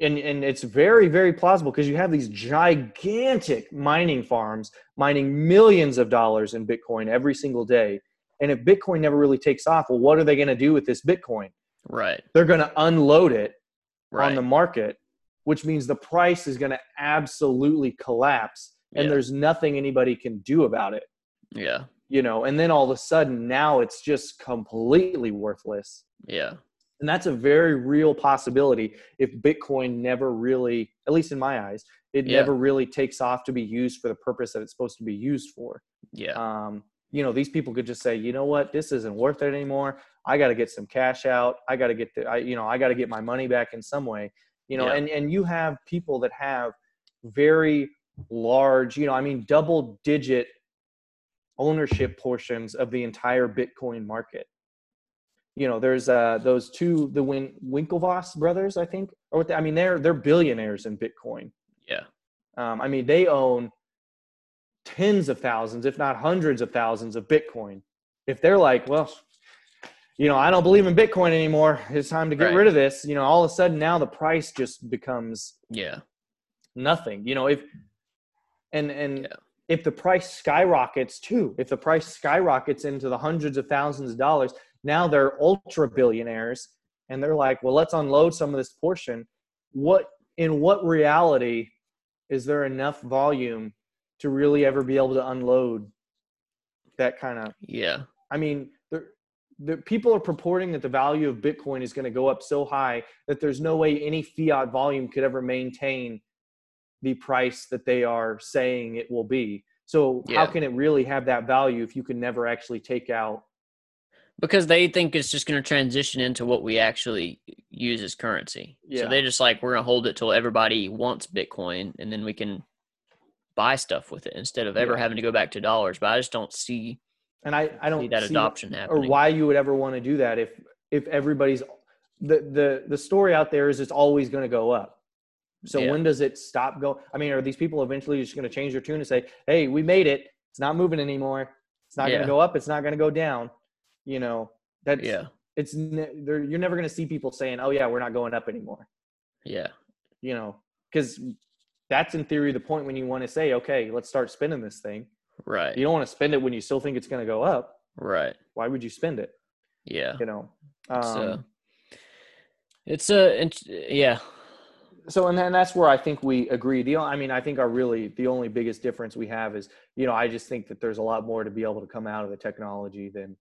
and, and it's very, very plausible because you have these gigantic mining farms mining millions of dollars in Bitcoin every single day. And if Bitcoin never really takes off, well, what are they going to do with this Bitcoin? Right. They're going to unload it Right. on the market, which means the price is going to absolutely collapse and Yeah. there's nothing anybody can do about it, yeah. you know. And then all of a sudden now it's just completely worthless. Yeah. And that's a very real possibility if Bitcoin never really, at least in my eyes, it Yeah. never really takes off to be used for the purpose that it's supposed to be used for. Yeah. Um, you know, these people could just say, you know what, this isn't worth it anymore. I got to get some cash out. I got to get the, I, you know, I got to get my money back in some way. You know, Yeah. and and you have people that have very large, you know, I mean, double digit ownership portions of the entire Bitcoin market. You know, there's uh those two, the Win- Winklevoss brothers, I think, or what? They, I mean, they're they're billionaires in Bitcoin. Yeah. Um, I mean, they own tens of thousands, if not hundreds of thousands of Bitcoin. If they're like, well, you know, I don't believe in Bitcoin anymore. It's time to get Right. rid of this. You know, all of a sudden now the price just becomes Yeah. nothing. You know, if and and Yeah. if the price skyrockets too, if the price skyrockets into the hundreds of thousands of dollars, now they're ultra billionaires and they're like, well, let's unload some of this portion. What in what reality is there enough volume to really ever be able to unload that kind of Yeah. I mean, the, people are purporting that the value of Bitcoin is going to go up so high that there's no way any fiat volume could ever maintain the price that they are saying it will be. So how can it really have that value if you can never actually take out? Because they think it's just going to transition into what we actually use as currency. Yeah. So they're just like, we're going to hold it till everybody wants Bitcoin and then we can buy stuff with it instead of ever Yeah. having to go back to dollars. But I just don't see, And I, I don't see that see adoption or happening. why you would ever want to do that if if everybody's the the the story out there is it's always going to go up. So Yeah. when does it stop go? I mean, are these people eventually just going to change their tune and say, "Hey, we made it. It's not moving anymore. It's not going to go up. It's not going to go down." You know, that's Yeah. It's you're never going to see people saying, "Oh yeah, we're not going up anymore." Yeah. You know, because that's in theory the point when you want to say, "Okay, let's start spending this thing." Right. You don't want to spend it when you still think it's going to go up. Right. Why would you spend it? Yeah. You know. Um, so it's a, int- yeah. so and then that's where I think we agree. The I mean, I think our really the only biggest difference we have is, you know, I just think that there's a lot more to be able to come out of the technology than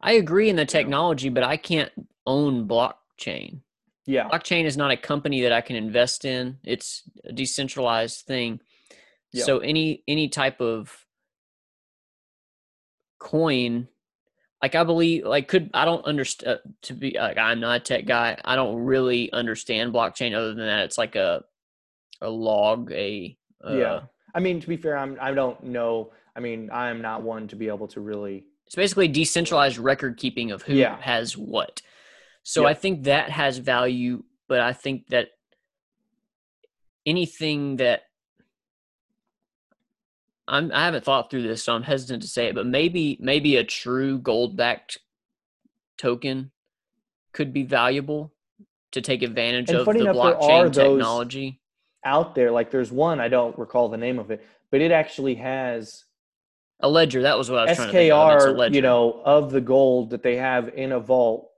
I agree in the technology, but I can't own blockchain. yeah, Blockchain is not a company that I can invest in. It's a decentralized thing. Yeah. So any any type of coin like I believe like could I don't understand to be like I'm not a tech guy. I don't really understand blockchain other than that it's like a a log a uh, Yeah. I mean, to be fair, I'm I don't know. I mean, I'm not one to be able to really It's basically decentralized record keeping of who Yeah. has what. So Yep. I think that has value, but I think that anything that I'm I haven't thought through this, so I'm hesitant to say it, but maybe maybe a true gold backed token could be valuable to take advantage And of the enough, blockchain technology. out there. Like, there's one I don't recall the name of it, but it actually has A ledger, that was what I was trying to think of. It's a SKR, ledger. you know, of the gold that they have in a vault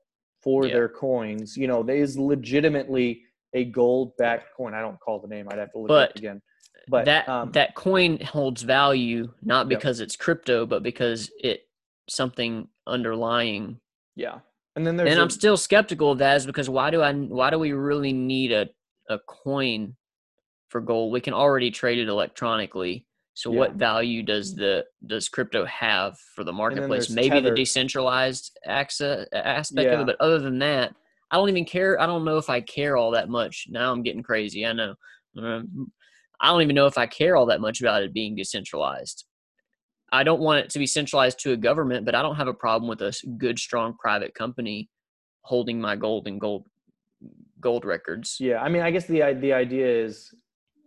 for Yeah. their coins. You know, there is legitimately a gold backed coin. I don't call the name. I'd have to look it up again. But that um, that coin holds value not Yep. because it's crypto, but because it something underlying. yeah, and then there's And i I'm still skeptical of that, is because why do I why do we really need a a coin for gold? We can already trade it electronically. So what value does the does crypto have for the marketplace? Maybe the decentralized access aspect of it, but other than that, I don't even care. I don't know if I care all that much. Now I'm getting crazy. I know. I don't even know if I care all that much about it being decentralized. I don't want it to be centralized to a government, but I don't have a problem with a good, strong private company holding my gold and gold gold records. Yeah, I mean, I guess the the idea is,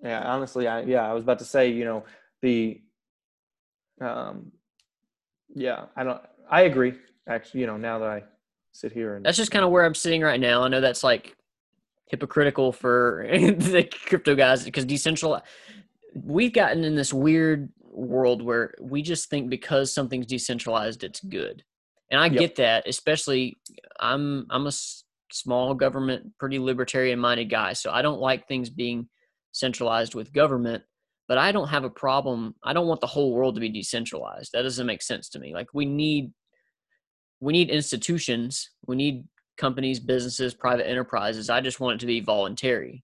yeah, honestly, I yeah, I was about to say, you know, the, um, yeah, I don't, I agree. Actually, you know, now that I sit here and that's just kind of where I'm sitting right now. I know that's like hypocritical for the crypto guys because decentralized. We've gotten in this weird world where we just think because something's decentralized, it's good, and I yep. get that. Especially, I'm I'm a small government, pretty libertarian minded guy, so I don't like things being centralized with government. But I don't have a problem. I don't want the whole world to be decentralized. That doesn't make sense to me. Like we need we need institutions. We need companies, businesses, private enterprises. I just want it to be voluntary.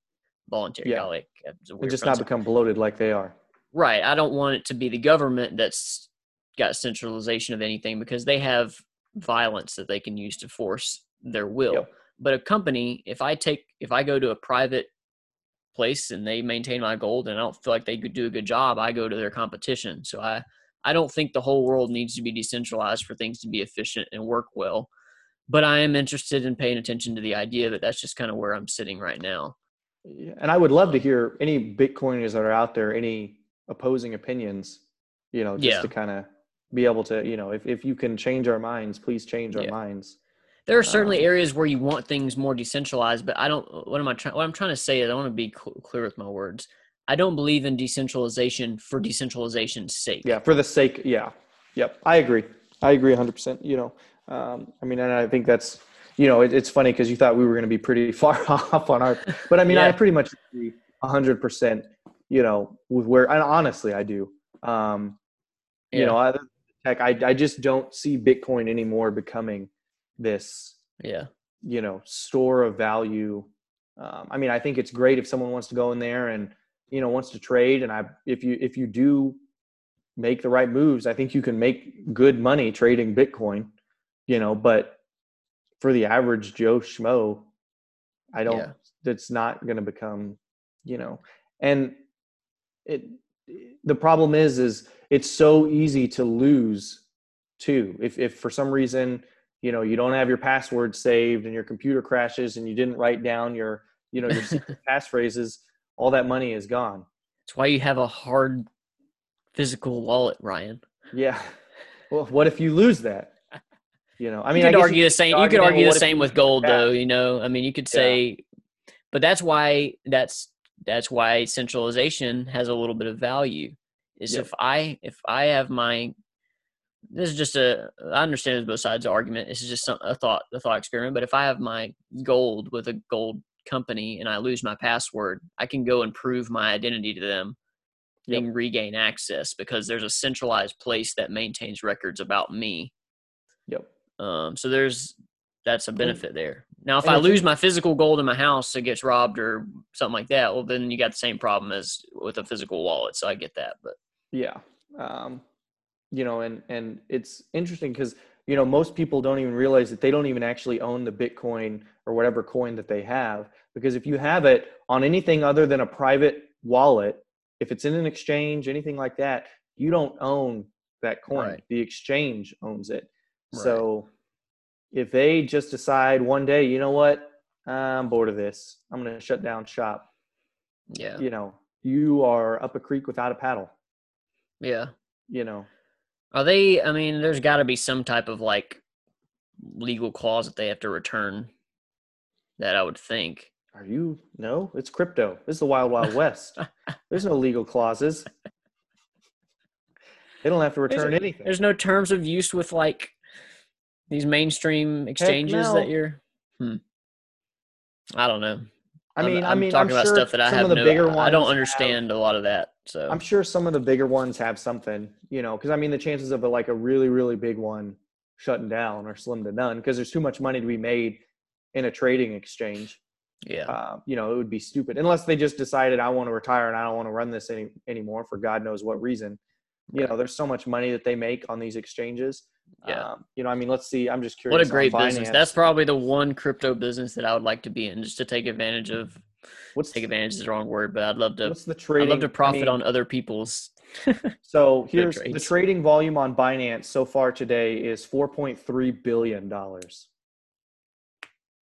Voluntary. Yeah. Like, uh, and just not become bloated like they are. Right. I don't want it to be the government that's got centralization of anything because they have violence that they can use to force their will. Yep. But a company, if I take, if I go to a private place and they maintain my gold and I don't feel like they could do a good job, I go to their competition. So I, I don't think the whole world needs to be decentralized for things to be efficient and work well but I am interested in paying attention to the idea that that's just kind of where I'm sitting right now. And I would love to hear any Bitcoiners that are out there, any opposing opinions, you know, just yeah. to kind of be able to, you know, if, if you can change our minds, please change our yeah. minds. There are certainly um, areas where you want things more decentralized, but I don't, what am I trying, what I'm trying to say is I want to be cl- clear with my words. I don't believe in decentralization for decentralization's sake. Yeah. For the sake. Yeah. Yep. I agree. I agree hundred percent. You know, um, I mean, and I think that's you know it, it's funny because you thought we were going to be pretty far off on our, but I mean, yeah. I pretty much agree hundred percent. You know, with where and honestly, I do. Um, yeah. You know, tech, I I just don't see Bitcoin anymore becoming this. Yeah. You know, store of value. Um, I mean, I think it's great if someone wants to go in there and you know wants to trade, and I if you if you do make the right moves, I think you can make good money trading Bitcoin you know, but for the average Joe Schmo, I don't, yeah. that's not going to become, you know, and it, the problem is, is it's so easy to lose too. If, if for some reason, you know, you don't have your password saved and your computer crashes and you didn't write down your, you know, your passphrases, all that money is gone. That's why you have a hard physical wallet, Ryan. Yeah. Well, what if you lose that? You know, I mean, you could argue the same. You could argue the same with gold, though. You know, I mean, you could say, yeah. but that's why that's that's why centralization has a little bit of value. Is yep. if I if I have my this is just a I understand both sides of argument. This is just some, a thought a thought experiment. But if I have my gold with a gold company and I lose my password, I can go and prove my identity to them yep. and regain access because there's a centralized place that maintains records about me. Yep. Um, so there's that's a benefit there. Now, if I lose my physical gold in my house, it gets robbed or something like that. Well, then you got the same problem as with a physical wallet. So I get that, but yeah, um, you know, and and it's interesting because you know most people don't even realize that they don't even actually own the Bitcoin or whatever coin that they have because if you have it on anything other than a private wallet, if it's in an exchange, anything like that, you don't own that coin. Right. The exchange owns it. Right. So if they just decide one day, you know what, I'm bored of this, I'm going to shut down shop. Yeah. You know, you are up a creek without a paddle. Yeah. You know, are they, I mean, there's got to be some type of like legal clause that they have to return that I would think. Are you? No, it's crypto. This is the wild, wild west. There's no legal clauses. They don't have to return there's, anything. There's no terms of use with like these mainstream exchanges no. that you're hmm. I don't know. I mean, I'm, i mean, talking I'm about sure stuff that I have the no. Bigger I don't understand have, a lot of that. So I'm sure some of the bigger ones have something, you know, because I mean, the chances of a, like a really, really big one shutting down are slim to none because there's too much money to be made in a trading exchange. Yeah, uh, you know, it would be stupid unless they just decided I want to retire and I don't want to run this any anymore for God knows what reason. You know, there's so much money that they make on these exchanges yeah. Um, you know, I mean, let's see. I'm just curious. What a great business. That's probably the one crypto business that I would like to be in, just to take advantage of. What's take advantage is the wrong word, but I'd love to. What's the trading? I'd love to profit I mean, on other people's So here's the trading volume on Binance so far today is 4.3 billion dollars.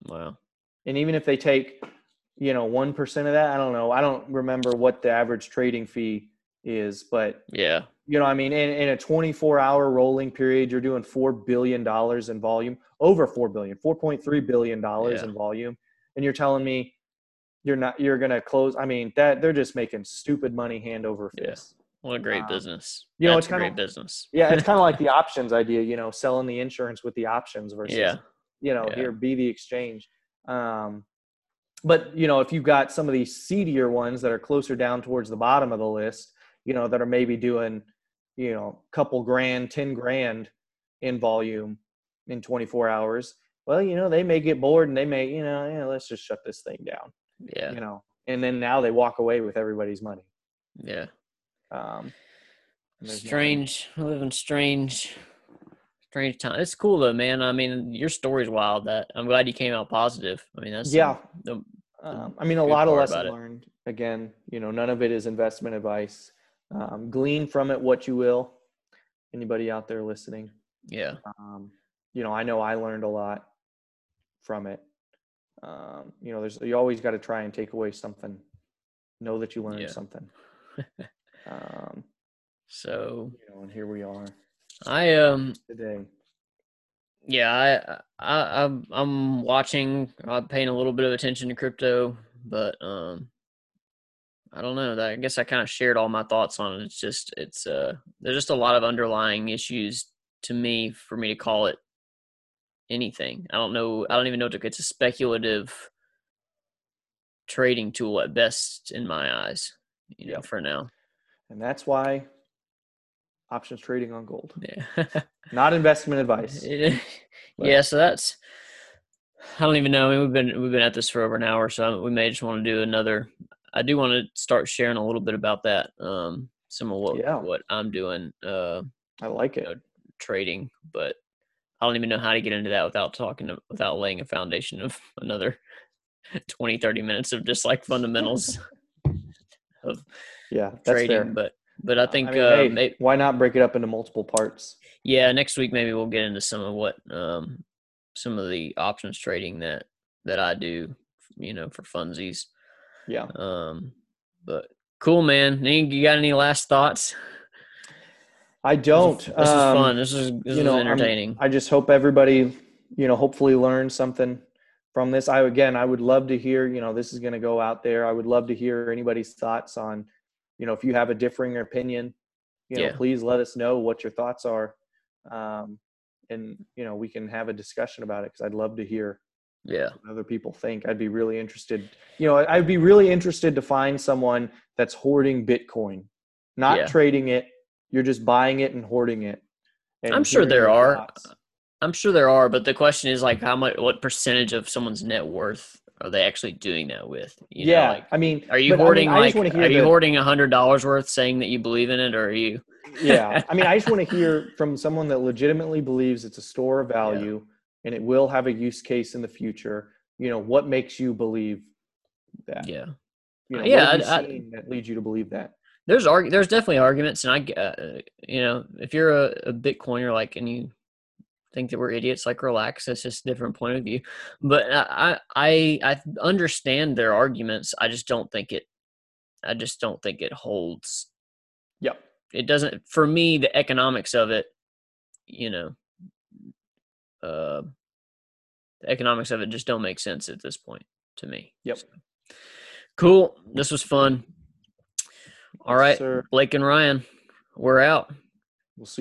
wow. And even if they take, you know, one percent of that, I don't know. I don't remember what the average trading fee is, but Yeah. You know, I mean, in, in a 24 hour rolling period, you're doing four billion dollars in volume, over four billion, 4.3 billion dollars Yeah. in volume, and you're telling me you're not you're gonna close. I mean, that they're just making stupid money hand over Yeah. fist. What a great Um, business. you know, That's it's a kinda- great business. Yeah, it's kind of like the options idea, you know, selling the insurance with the options versus, Yeah. you know, Yeah. here be the exchange. Um, but you know, if you've got some of these seedier ones that are closer down towards the bottom of the list, you know, that are maybe doing, you know, couple grand, ten grand in volume in 24 hours. Well, you know, they may get bored and they may, you know, yeah, let's just shut this thing down, Yeah. you know, and then now they walk away with everybody's money. Yeah. Um, and there's nothing- Strange. We live in strange, strange time. It's cool though, man. I mean, your story's wild. That I'm glad you came out positive. I mean, that's Yeah. The, Um, I mean, a lot of lessons learned. Again, you know, none of it is investment advice. Um, glean from it what you will. Anybody out there listening? yeah. Um, you know, I know I learned a lot from it. Um, you know, there's you always got to try and take away something. Know that you learned Yeah. something. Um, So you know, and here we are I um today. yeah I I I'm, I'm watching. I'm paying a little bit of attention to crypto, but um I don't know. I guess I kind of shared all my thoughts on it. It's just it's uh there's just a lot of underlying issues to me for me to call it anything. I don't know. I don't even know if it's a speculative trading tool at best in my eyes. You know, Yep. for now. And that's why options trading on gold. Yeah. Not investment advice. Yeah, yeah, so that's I don't even know. I mean, we've been we've been at this for over an hour, so we may just want to do another. I do want to start sharing a little bit about that. Um, some of what Yeah. what I'm doing, uh, I like it. know, trading, but I don't even know how to get into that without talking to, without laying a foundation of another 20, 30 minutes of just like fundamentals of Yeah, that's trading. fair. But but I think mean, uh, hey, may- why not break it up into multiple parts? yeah, next week maybe we'll get into some of what um some of the options trading that that I do, you know, for funsies. Yeah. Um, but cool, man. You got any last thoughts? I don't. This is um, fun. This is this you is know, I'm- entertaining. I just hope everybody, you know, hopefully learn something from this. I again, I would love to hear. You know, this is going to go out there. I would love to hear anybody's thoughts on, you know, if you have a differing opinion, you know, Yeah. please let us know what your thoughts are, um, and you know, we can have a discussion about it because I'd love to hear yeah, other people think. I'd be really interested. You know, I'd be really interested to find someone that's hoarding Bitcoin, not Yeah. trading it. You're just buying it and hoarding it. and I'm sure there are. thoughts. I'm sure there are, but the question is like how much, what percentage of someone's net worth are they actually doing that with? You know, yeah, like, I mean, are you but, I mean, hoarding I like? Are you hoarding a hundred dollars worth, saying that you believe in it, or are you? yeah, I mean, I just want to hear from someone that legitimately believes it's a store of value and it will have a use case in the future. You know, what makes you believe that? yeah. You know, Yeah, what have I- I- that leads you to believe that? there's arg- there's definitely arguments and i uh, you know if you're a, a bitcoiner like and you think that we're idiots like relax that's just a different point of view but i i i understand their arguments i just don't think it i just don't think it holds Yep. it doesn't for me the economics of it you know uh the economics of it just don't make sense at this point to me Yep. So, cool this was fun all right sir. Blake and Ryan, we're out.